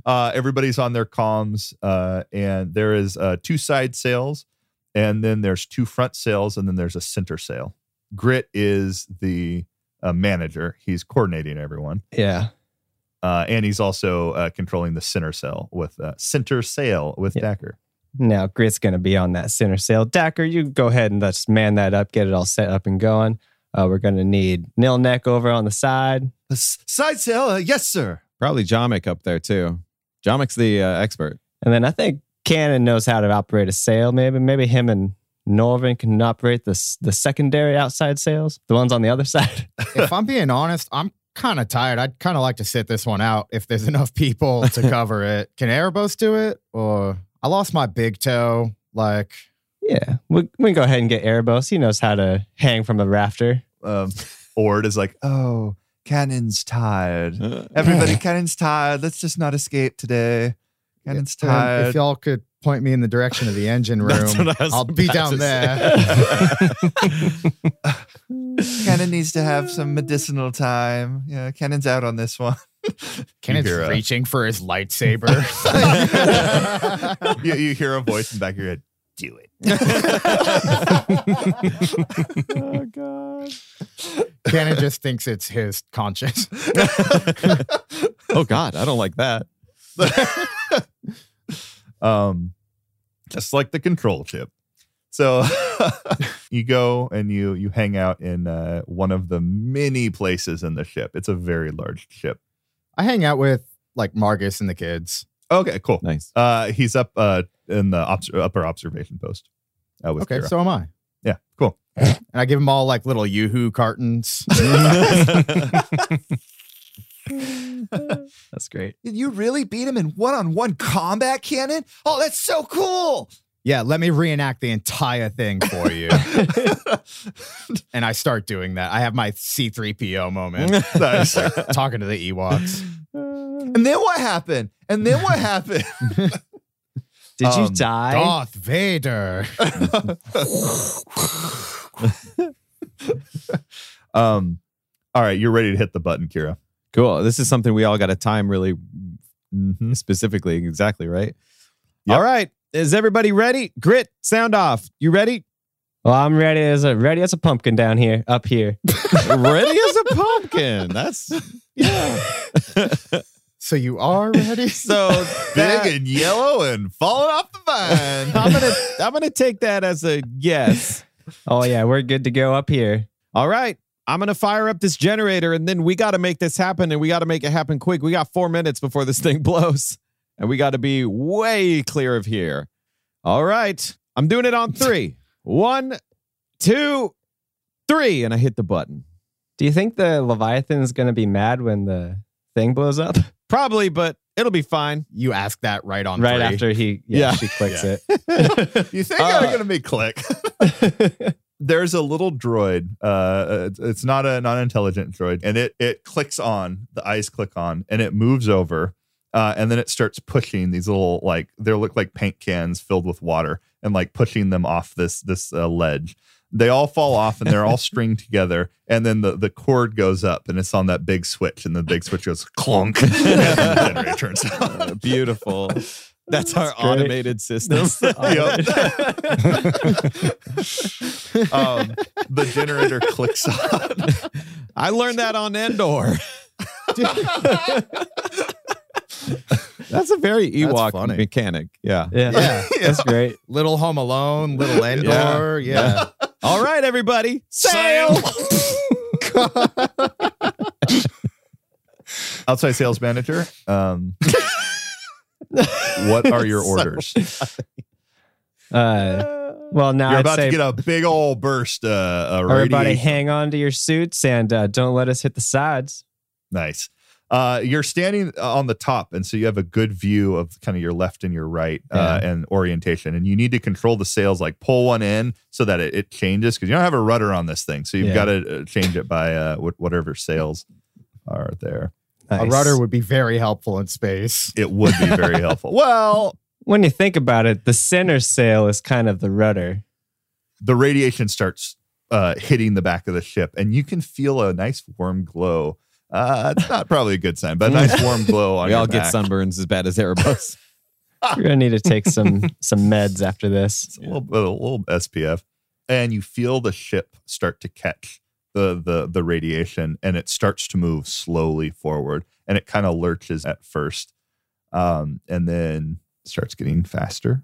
Uh, everybody's on their comms, uh, and there is uh, two side sails, and then there's two front sails, and then there's a center sail. Grit is the uh, manager. He's coordinating everyone, Yeah. uh, and he's also uh, controlling the center sail with uh, center sail with Yeah. Dacker. Now Grit's gonna be on that center sail. Dacker, you go ahead and let's man that up, get it all set up and going. Uh, we're gonna need Nilanek over on the side. S- side sail, uh, yes, sir. Probably Jamik up there too. Jamik's the uh, expert. And then I think Cannon knows how to operate a sail. Maybe maybe him and Norvin can operate the the secondary outside sails, the ones on the other side. if I'm being honest, I'm kind of tired. I'd kind of like to sit this one out if there's enough people to cover it. Can Erebos do it? Or I lost my big toe. Like, yeah, we we can go ahead and get Erebos. He knows how to hang from the rafter. Um, Ord is like, oh, Cannon's tired. Uh, Everybody, Cannon's tired. Let's just not escape today. Cannon's um, tired. if y'all could point me in the direction of the engine room, what I was I'll be about down to there. Cannon needs to have some medicinal time. Yeah, Cannon's out on this one. Kenneth's You a- reaching for his lightsaber. you, you hear a voice in the back of your head. Do it. oh god. Cannon just thinks it's his conscience. Oh god, I don't like that. um, just like the control chip. So you go and you you hang out in uh, one of the many places in the ship. It's a very large ship. I hang out with like Marcus and the kids. Okay, cool. Nice. Uh, he's up uh, in the obs- upper observation post. Uh, with Okay, Kira. so am I. yeah, cool. And I give them all like little Yoo-hoo cartons. That's great. Did you really beat him in one-on-one combat, Cannon? Oh, that's so cool! yeah, let me reenact the entire thing for you. and I start doing that. I have my C3PO moment. nice. talking to the Ewoks. And then what happened? And then what happened? Did you Um, die? Darth Vader. um, all right, you're ready to hit the button, Kira. Cool. This is something we all got to time really Mm-hmm. specifically, exactly, right? Yep. All right. Is everybody ready? Grit, sound off. You ready? Well, I'm ready as a ready as a pumpkin down here, up here. ready as a pumpkin. That's yeah. So you are ready? so Big that- and yellow and falling off the vine. I'm gonna I'm gonna take that as a yes. Oh yeah, we're good to go up here. All right. I'm gonna fire up this generator and then we gotta make this happen and we gotta make it happen quick. We got four minutes before this thing blows. And we gotta be way clear of here. All right. I'm doing it on three. One, two, three, and I hit the button. Do you think the Leviathan's going to be mad when the thing blows up? Probably, but it'll be fine. You ask that right on right three. after he, yeah, Yeah. she clicks it. you think Uh, I'm gonna make click? There's a little droid. Uh, it's- it's not a non-intelligent droid, and it it clicks on. The eyes click on, and it moves over, uh, and then it starts pushing these little like they look like paint cans filled with water, and like pushing them off this this uh, ledge. They all fall off, and they're all stringed together, and then the the cord goes up, and it's on that big switch, and the big switch goes clunk, and then the generator turns on. Uh, beautiful. That's our great. automated system. Yep. um, the generator clicks on. I learned that on Endor. That's a very Ewok mechanic. Yeah. yeah. Yeah. that's great. Little Home Alone, Little Endor. Yeah. All right, everybody, sail. Outside sales manager. Um, what are your orders? Uh, well, now You're I'd about say to get a big old burst. Uh, uh, everybody radiation. hang on to your suits and uh, don't let us hit the sides. Nice. Uh, you're standing on the top, and so you have a good view of kind of your left and your right uh, and orientation. And you need to control the sails, like pull one in so that it, it changes because you don't have a rudder on this thing. So you've Yeah. got to uh, change it by uh, whatever sails are there. A rudder would be very helpful in space. It would be very helpful. Well, When you think about it, the center sail is kind of the rudder. the radiation starts uh, hitting the back of the ship, and you can feel a nice warm glow. Uh, it's not probably a good sign, but a nice warm glow on we your all get sunburns as bad as Erebos. You're gonna need to take some some meds after this. It's a little, a little SPF, and you feel the ship start to catch the the the radiation, and it starts to move slowly forward, and it kind of lurches at first, um, and then starts getting faster,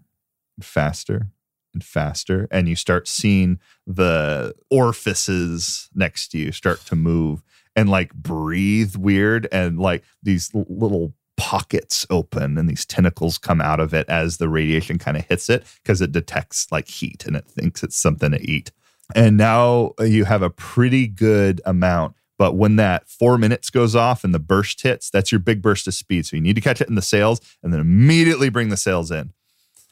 and faster, and faster, and you start seeing the orifices next to you start to move and like breathe weird, and like these little pockets open and these tentacles come out of it as the radiation kind of hits it because it detects like heat and it thinks it's something to eat. And now you have a pretty good amount. But when that four minutes goes off and the burst hits, that's your big burst of speed. So you need to catch it in the sails and then immediately bring the sails in.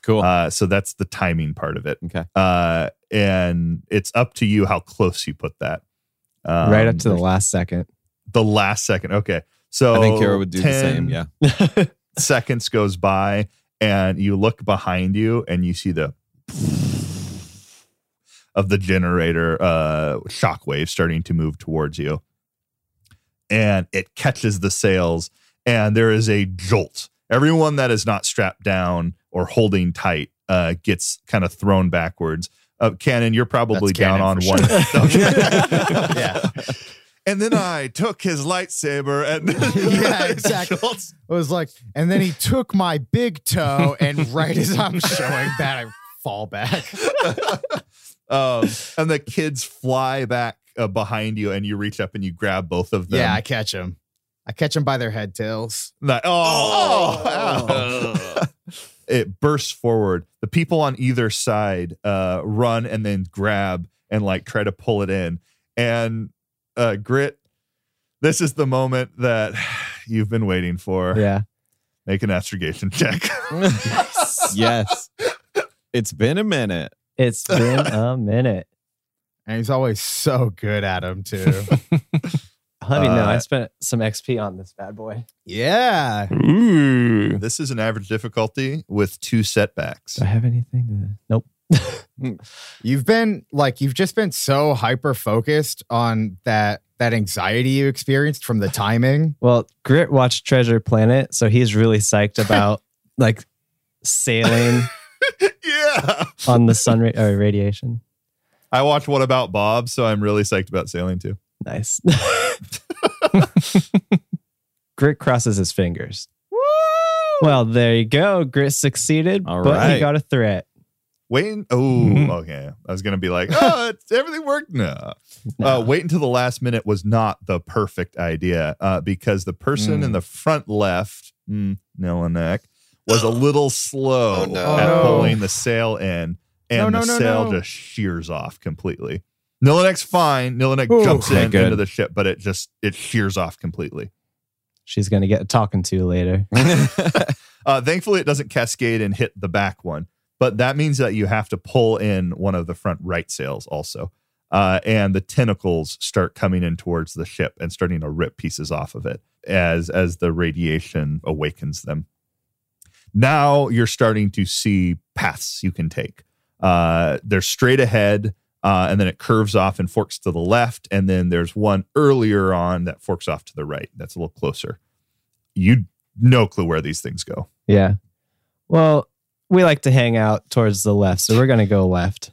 Cool. Uh, so that's the timing part of it. okay. Uh, and it's up to you how close you put that. Um, right up to the last second. the last second. Okay. So I think Kira would do the same. Yeah. seconds goes by and you look behind you and you see the of the generator uh shockwave starting to move towards you and it catches the sails and there is a jolt everyone that is not strapped down or holding tight uh gets kind of thrown backwards uh cannon you're probably That's down on one sure. Yeah. and then i took his lightsaber and Yeah, exactly. Jolts It was like, and then he took my big toe, and right as I'm showing that, I fall back. um, and the kids fly back uh, behind you, and you reach up and you grab both of them. Yeah, I catch them. I catch them by their head tails. Like, oh, ow. It bursts forward. The people on either side uh, run and then grab and like try to pull it in. And uh, Grit, this is the moment that you've been waiting for. Yeah. Make an astrogation check. yes. It's been a minute. It's been a minute. And he's always so good at them, too. I'll have know, I Uh, spent some XP on this bad boy. yeah. Ooh. this is an average difficulty with two setbacks. Do I have anything to? Nope. You've been like, you've just been so hyper focused on that that anxiety you experienced from the timing. Well, Grit watched Treasure Planet, so he's really psyched about like sailing yeah. on the sun ra- or radiation. I watched What About Bob, so I'm really psyched about sailing too. Nice. Grit crosses his fingers. Well, there you go. Grit succeeded, All but he got a threat. Wait. Oh, Mhm. okay. I was gonna be like, oh, everything worked. No. No. Uh, wait until the last minute was not the perfect idea uh, because the person Mm. in the front left, mm, Nilanek, was a little slow Oh, no. at Oh, pulling the sail in. and No, the sail just shears off completely. Nilanek's fine. Nilanek Ooh. jumps in good. into the ship, but it just it shears off completely. She's gonna get talking to later. Uh, thankfully, it doesn't cascade and hit the back one, but that means that you have to pull in one of the front right sails also. Uh, and the tentacles start coming in towards the ship and starting to rip pieces off of it as as the radiation awakens them. Now you're starting to see paths you can take. Uh, they're straight ahead, uh, and then it curves off and forks to the left, and then there's one earlier on that forks off to the right. That's a little closer. You no clue where these things go. Yeah. Well, we like to hang out towards the left, so we're gonna go left.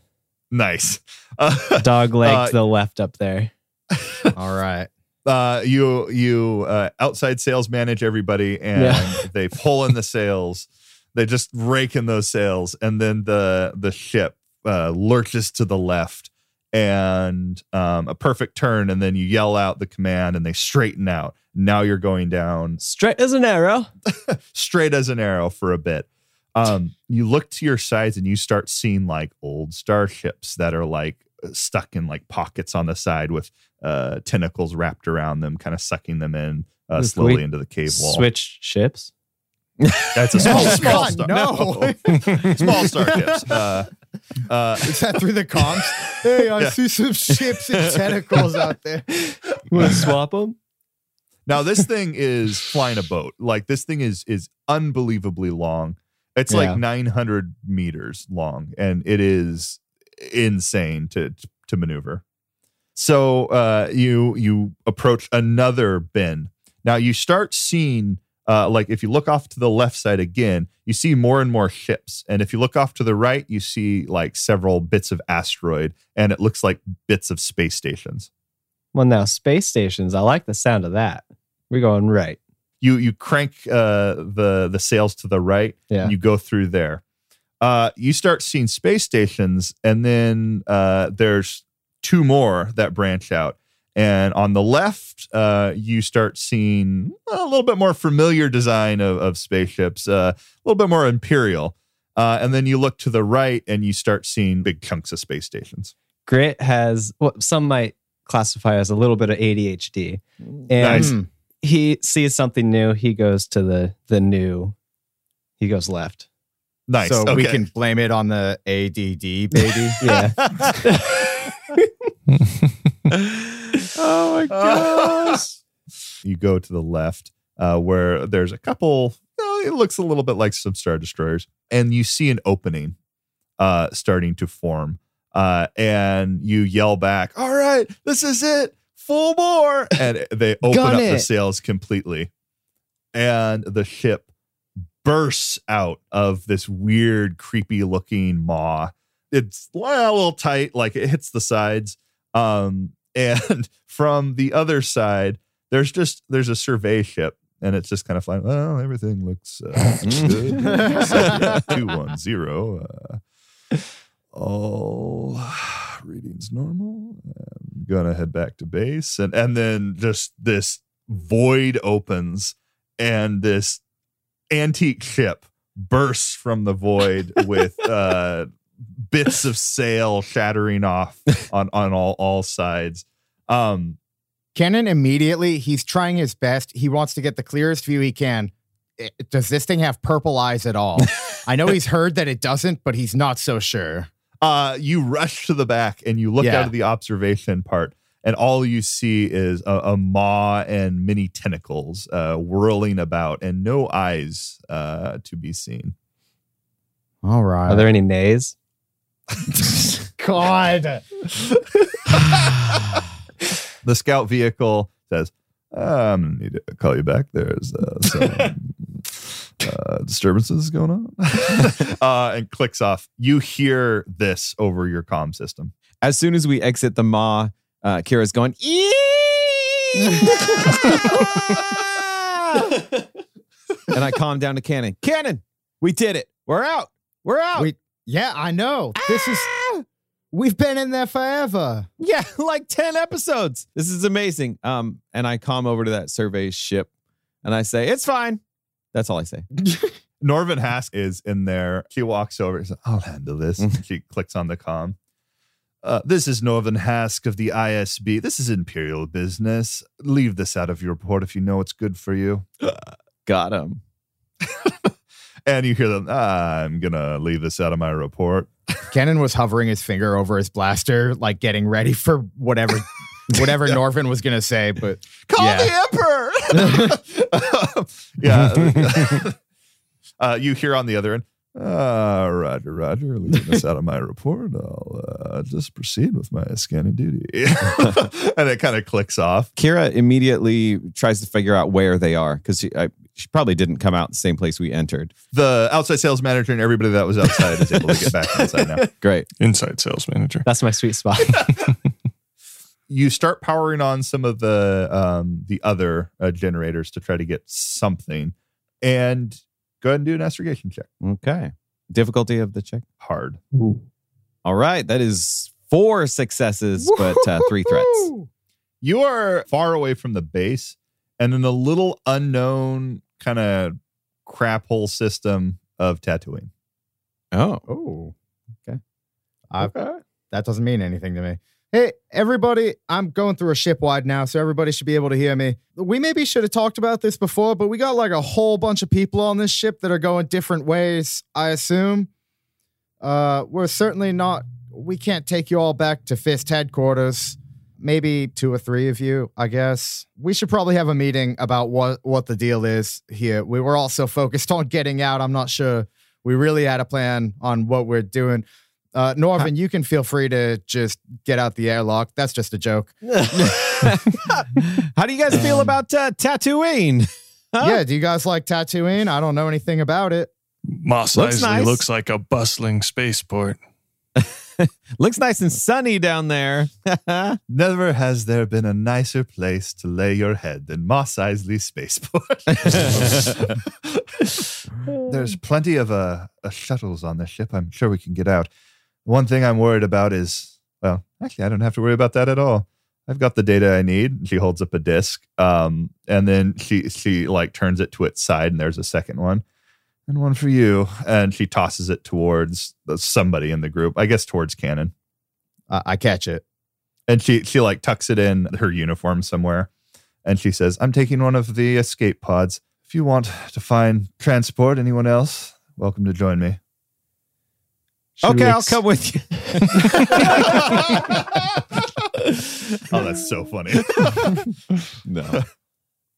Nice. Uh, Dog leg Uh, to the left up there. All right. uh, you you uh, outside sales manage everybody, and Yeah. they pull in the sales. They just rake in those sails, and then the the ship uh, lurches to the left, and um, a perfect turn, and then you yell out the command, and they straighten out. Now you're going down Straight as an arrow. straight as an arrow for a bit. Um, you look to your sides and you start seeing like old starships that are like stuck in like pockets on the side with uh, tentacles wrapped around them, kind of sucking them in uh, slowly into the cave wall. Switch ships. That's a small, No, small God, star. no. small starships. Uh, uh, Is that through the comms? Hey, I Yeah. see some ships and tentacles out there. Want to swap them? Now this thing is flying a boat. Like this thing is is unbelievably long. It's Yeah. like 900 meters long, and it is insane to to maneuver. So uh, you you approach another bend. Now you start seeing. Uh, like if you look off to the left side again, you see more and more ships, and if you look off to the right, you see like several bits of asteroid, and it looks like bits of space stations. Well, now space stations. I like the sound of that. We're going right. you you crank uh, the the sails to the right Yeah. and you go through there uh, you start seeing space stations and then uh, there's two more that branch out and on the left uh, you start seeing a little bit more familiar design of, of spaceships uh, a little bit more imperial uh, and then you look to the right and you start seeing big chunks of space stations Grit has what some might classify as a little bit of ADHD, and Nice. Hmm. he sees something new. He goes to the the new. He goes left. nice So we can blame it on the ADD, baby. Yeah. oh my gosh. you go to the left uh, where there's a couple, oh, it looks a little bit like some Star Destroyers, and you see an opening uh, starting to form. Uh, and you yell back, All right, this is it, full bore. And they open Gun up the it. sails completely. And the ship bursts out of this weird, creepy looking maw. It's a little tight, like it hits the sides. Um, and from the other side, there's just there's a survey ship, and it's just kind of flying. Well, everything looks uh, good. Two one zero. Uh, all readings normal. I'm gonna head back to base, and and then just this void opens, and this antique ship bursts from the void with uh bits of sail shattering off on on all all sides um Kenan immediately, he's trying his best. He wants to get the clearest view he can. Eh, Does this thing have purple eyes at all? I know he's heard that it doesn't, but he's not so sure. uh you rush to the back and you look Yeah. out of the observation part and all you see is a, a maw and many tentacles uh whirling about and no eyes uh to be seen All right. Are there any nays? God. the scout vehicle says "Uh, i'm gonna need to call you back there's uh, some uh, disturbances going on uh, and clicks off you hear this over your comm system As soon as we exit the maw, uh, Kira's going, and I calm down to Cannon. Cannon, we did it. We're out. We're out. We, yeah, I know. This is. We've been in there forever. yeah, like 10 episodes. This is amazing. Um, and I calm over to that survey ship and I say, it's fine. That's all I say. Norvin Hask is in there. She walks over. She says, I'll handle this. she clicks on the comm. Uh, this is Norvin Hask of the ISB. This is Imperial business. Leave this out of your report if you know it's good for you. Got him. And you hear them, ah, I'm going to leave this out of my report. Kenan was hovering his finger over his blaster, like getting ready for whatever whatever Norvin was gonna say. But Call Yeah. the Emperor. yeah. uh, you hear on the other end, uh, Roger, Roger, leaving this out of my report. I'll uh, just proceed with my scanning duty. and it kind of clicks off. Kira immediately tries to figure out where they are because she, probably didn't come out the same place we entered. The outside sales manager and everybody that was outside is able to get back inside now. Great. Inside sales manager. That's my sweet spot. You start powering on some of the um, the other uh, generators to try to get something, and go ahead and do an astrogation check. Okay. Difficulty of the check. Hard. All right. That is four successes, but uh, three threats. you are far away from the base and then a little unknown kind of crap hole system of Tatooine. Oh. oh, Okay. I, that doesn't mean anything to me. Hey, everybody, I'm going through a ship wide now, so everybody should be able to hear me. We maybe should have talked about this before, but we got like a whole bunch of people on this ship that are going different ways, I assume. Uh, we're certainly not, we can't take you all back to Fist headquarters. Maybe two or three of you, I guess. We should probably have a meeting about what, what the deal is here. We were all so focused on getting out, I'm not sure we really had a plan on what we're doing. Uh, Norvin, you can feel free to just get out the airlock. That's just a joke. How do you guys feel about uh, Tatooine? Huh? Yeah, do you guys like Tatooine? I don't know anything about it. Moss Looks Isley nice. looks like a bustling spaceport. Looks nice and sunny down there. Never has there been a nicer place to lay your head than Mos Eisley Spaceport. There's plenty of uh, uh, shuttles on the ship. I'm sure we can get out. One thing I'm worried about is, well, actually, I don't have to worry about that at all. I've got the data I need. She holds up a disc, um, and then she she like turns it to its side, and there's a second one, and one for you. And she tosses it towards somebody in the group, I guess towards Cannon. Uh, I catch it. and she she like tucks it in her uniform somewhere and she says i'm taking one of the escape pods if you want to find transport anyone else welcome to join me Should okay, we I'll come with you. oh that's so funny no.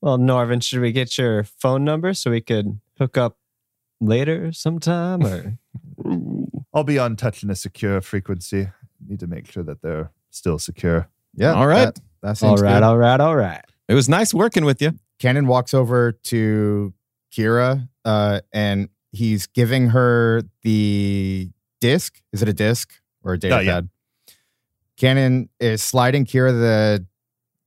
Well, Norvin, should we get your phone number so we could hook up later sometime? Or i'll be on touch in a secure frequency need to make sure that they're still secure Yeah. All right. That, that all seems right, good. all right, all right. It was nice working with you. Cannon walks over to Kira uh, and he's giving her the disc. Is it a disc or a data Oh, yeah. pad? Cannon is sliding Kira the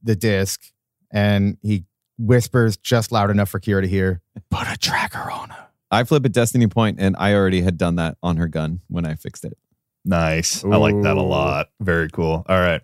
the disc and he whispers just loud enough for Kira to hear. Put a tracker on her. I flip a destiny point, and I already had done that on her gun when I fixed it. nice. I like that a lot. Very cool. All right.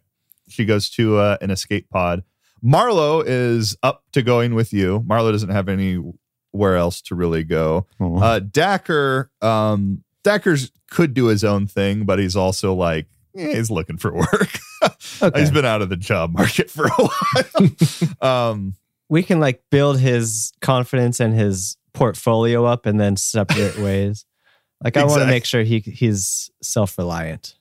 She goes to uh, an escape pod. Marlowe is up to going with you. Marlowe doesn't have anywhere else to really go. Uh, Dacker, um, Dacker's could do his own thing, but he's also like eh, he's looking for work. Okay. he's been out of the job market for a while. um, we can like build his confidence and his portfolio up and then separate ways. Like I want to make sure he he's self-reliant.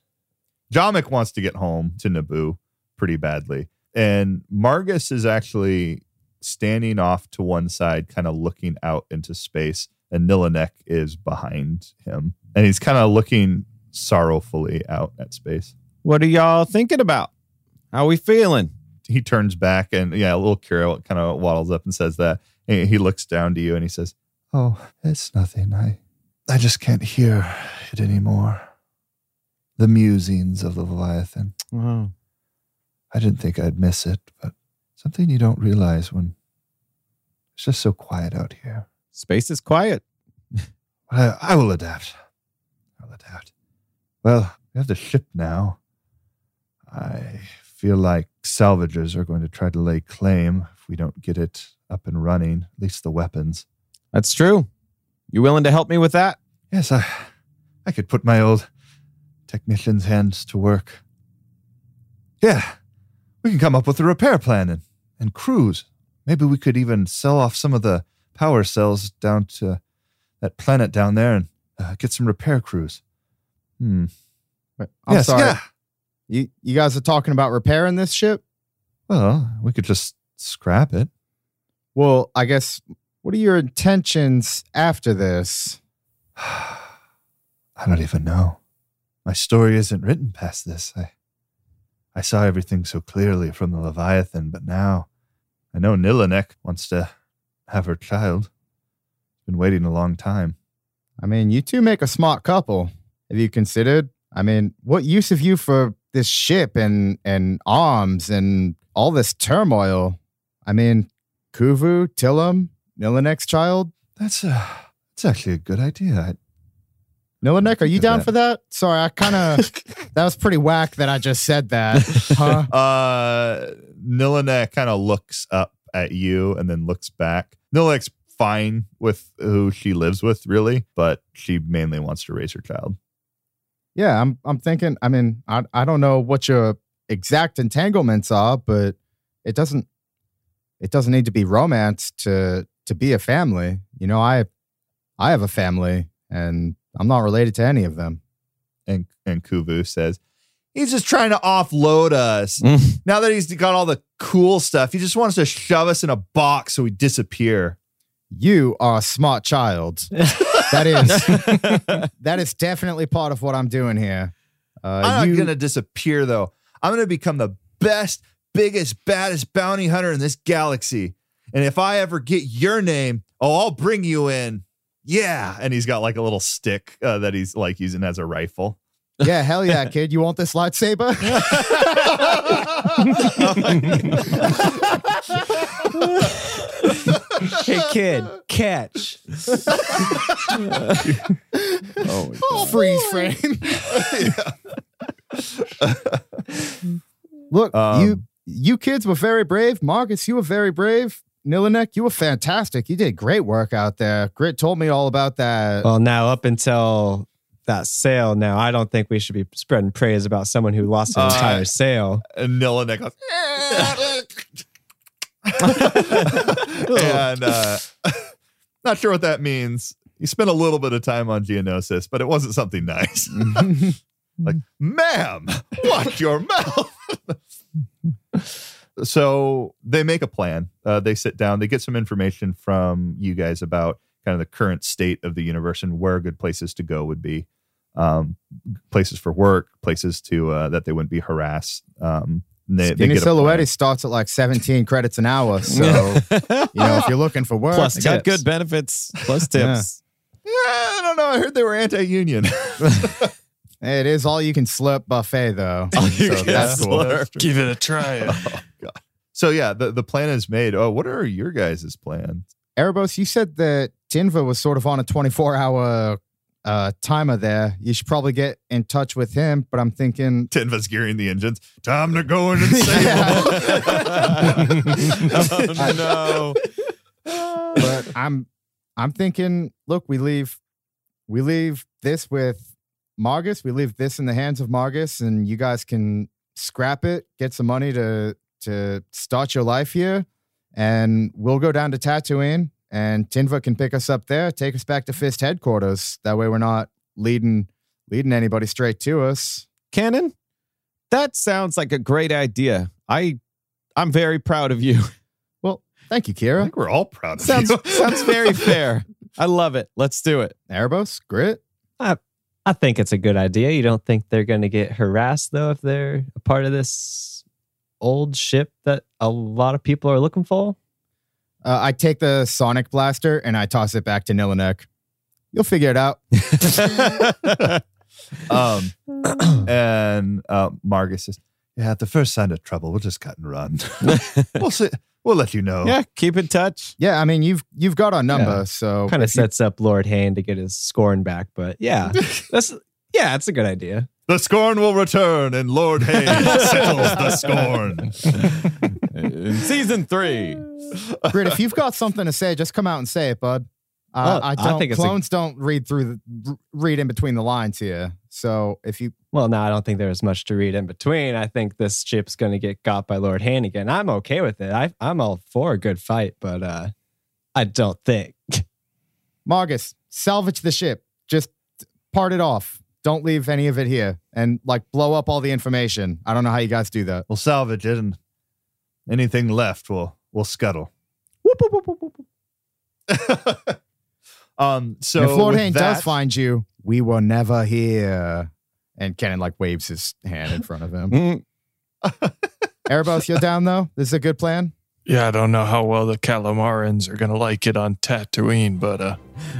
Jamik wants to get home to Naboo pretty badly, and Margus is actually standing off to one side, kind of looking out into space, and Nilanek is behind him, and he's kind of looking sorrowfully out at space. What are y'all thinking about? How are we feeling? he turns back and yeah, a little Kira kind of waddles up and says that. And he looks down to you and he says, "Oh, it's nothing. I, I just can't hear it anymore. The musings of the Leviathan. Oh, I didn't think I'd miss it, but something you don't realize when it's just so quiet out here. space is quiet. I, I will adapt. I'll adapt. Well, we have the ship now. I feel like salvagers are going to try to lay claim if we don't get it up and running, at least the weapons. That's true. You willing to help me with that? Yes, I, I could put my old technician's hands to work. Yeah, we can come up with a repair plan and, and cruise. Maybe we could even sell off some of the power cells down to that planet down there and uh, get some repair crews. Hmm. Wait, I'm yes, sorry. yeah. You you guys are talking about repairing this ship? Well, we could just scrap it. Well, I guess what are your intentions after this? I don't even know. My story isn't written past this. I I saw everything so clearly from the Leviathan, but now I know Nilanek wants to have her child. Been waiting a long time. I mean, you two make a smart couple. Have you considered? I mean, what use have you for this ship and and arms and all this turmoil? I mean, Kuvu, Tillam, Nilanek's child. That's a that's actually a good idea. I, Nilanek, are you down that. for that? Sorry, I kind of that was pretty whack that I just said that. Huh? uh Nilanek kind of looks up at you and then looks back. Nilanek's fine with who she lives with, really, but she mainly wants to raise her child. Yeah, I'm I'm thinking, I mean, I I don't know what your exact entanglements are, but it doesn't it doesn't need to be romance to to be a family. You know, I I have a family and I'm not related to any of them. And and Kuvu says, He's just trying to offload us. Mm. now that he's got all the cool stuff, he just wants to shove us in a box so we disappear. You are a smart child. that is that is definitely part of what I'm doing here. Uh, I'm you, not gonna disappear though. I'm gonna become the best, biggest, baddest bounty hunter in this galaxy. And if I ever get your name, oh, I'll bring you in. Yeah. And he's got like a little stick uh, that he's like using as a rifle. yeah, hell yeah, kid. You want this lightsaber? Hey, kid, catch. oh, Freeze frame. Look, Um, you you kids were very brave. Marcus, you were very brave. Nilanek, you were fantastic. You did great work out there. Grit told me all about that. Well, now up until that sale, now I don't think we should be spreading praise about someone who lost an Uh, entire sale. And Nilanek goes, and uh, not sure what that means. You spent a little bit of time on Geonosis, but it wasn't something nice. like, ma'am, watch your mouth. So they make a plan. Uh, they sit down. They get some information from you guys about kind of the current state of the universe and where good places to go would be. Um, places for work, places to uh, that they wouldn't be harassed. Um, they, they Skinny get a plan. Silhouette starts at like 17 credits an hour. So, you know, if you're looking for work, Plus got tips. good benefits plus Yeah. tips. Yeah, I don't know. I heard they were anti-union. it is all you can slurp buffet, though. Oh, you so can that's cool. Give it a try. so yeah, the, the plan is made. Oh, what are your guys' plans? Erebos, you said that Tinva was sort of on a 24 hour uh, timer there. You should probably get in touch with him. But I'm thinking, Tinva's gearing the engines. Time to go in and save them. oh, no. but I'm I'm thinking, look, we leave we leave this with Margus. We leave this in the hands of Margus, and you guys can scrap it, get some money to to start your life here, and we'll go down to Tatooine, and Tinva can pick us up there, take us back to Fist headquarters. That way, we're not leading leading anybody straight to us. Cannon, that sounds like a great idea. I, I'm very proud of you. Well, thank you, I Kira. think we're all proud of Sounds you. sounds very fair. I love it. Let's do it. Erebos, grit. Uh, I think it's a good idea. You don't think they're going to get harassed though if they're a part of this old ship that a lot of people are looking for? Uh, I take the sonic blaster and I toss it back to Nilanek. You'll figure it out. um, and uh, Margus says, "Yeah, at the first sign of trouble, we'll just cut and run. we'll see. We'll let you know." Yeah, keep in touch. Yeah, I mean you've you've got our number, Yeah. so Kind of if you- sets up Lord Hayne to get his scorn back, but yeah, that's yeah, that's a good idea. The scorn will return, and Lord Hay settles the scorn. In season three. Grit, if you've got something to say, just come out and say it, bud. Uh, Well, I I don't. think it's a- clones don't read through the read in between the lines here. So if you Well, no, I don't think there's much to read in between. I think this ship's going to get got by Lord Hannigan. I'm okay with it. I, I'm all for a good fight, but uh, I don't think. Margus salvage the ship, just part it off. Don't leave any of it here, and like blow up all the information. I don't know how you guys do that. We'll salvage it, and anything left, we'll we'll scuttle. um. So And if Lord with Hayne that- does find you, we were never here. And Kenan like waves his hand in front of him. Mm, Erebos, you're down though. This is a good plan. Yeah, I don't know how well the Calamarans are gonna like it on Tatooine, but uh,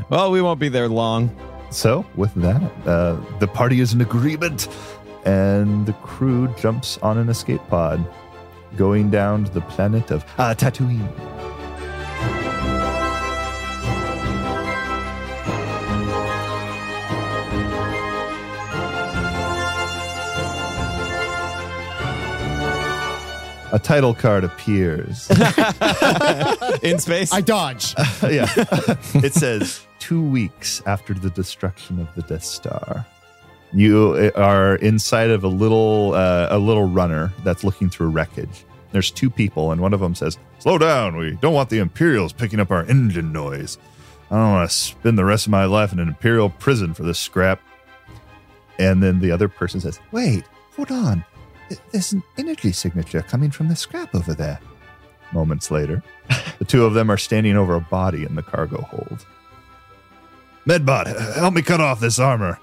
well, we won't be there long. So, with that, uh, the party is in agreement, and the crew jumps on an escape pod, going down to the planet of uh, Tatooine. A title card appears. In space. I dodge. yeah. it says two weeks after the destruction of the Death Star. You are inside of a little uh, a little runner that's looking through wreckage. There's two people, and one of them says, "Slow down. We don't want the Imperials picking up our engine noise. I don't want to spend the rest of my life in an Imperial prison for this scrap." And then the other person says, "Wait, hold on. Th- There's an energy signature coming from the scrap over there." Moments later, the two of them are standing over a body in the cargo hold. Medbot, help me cut off this armor.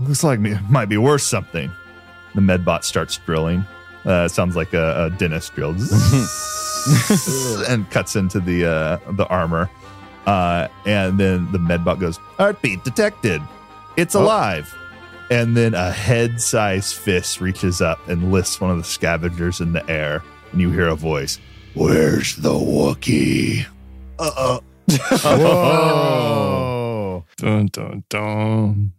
Looks like it might be worth something. The Medbot starts drilling. Uh, it sounds like a, a dentist drill, and cuts into the uh, the armor. Uh, and then the Medbot goes, "Heartbeat detected. It's alive." And then a head-sized fist reaches up and lifts one of the scavengers in the air, and you hear a voice. Where's the Wookiee? Uh-uh. Whoa. dun dun dun.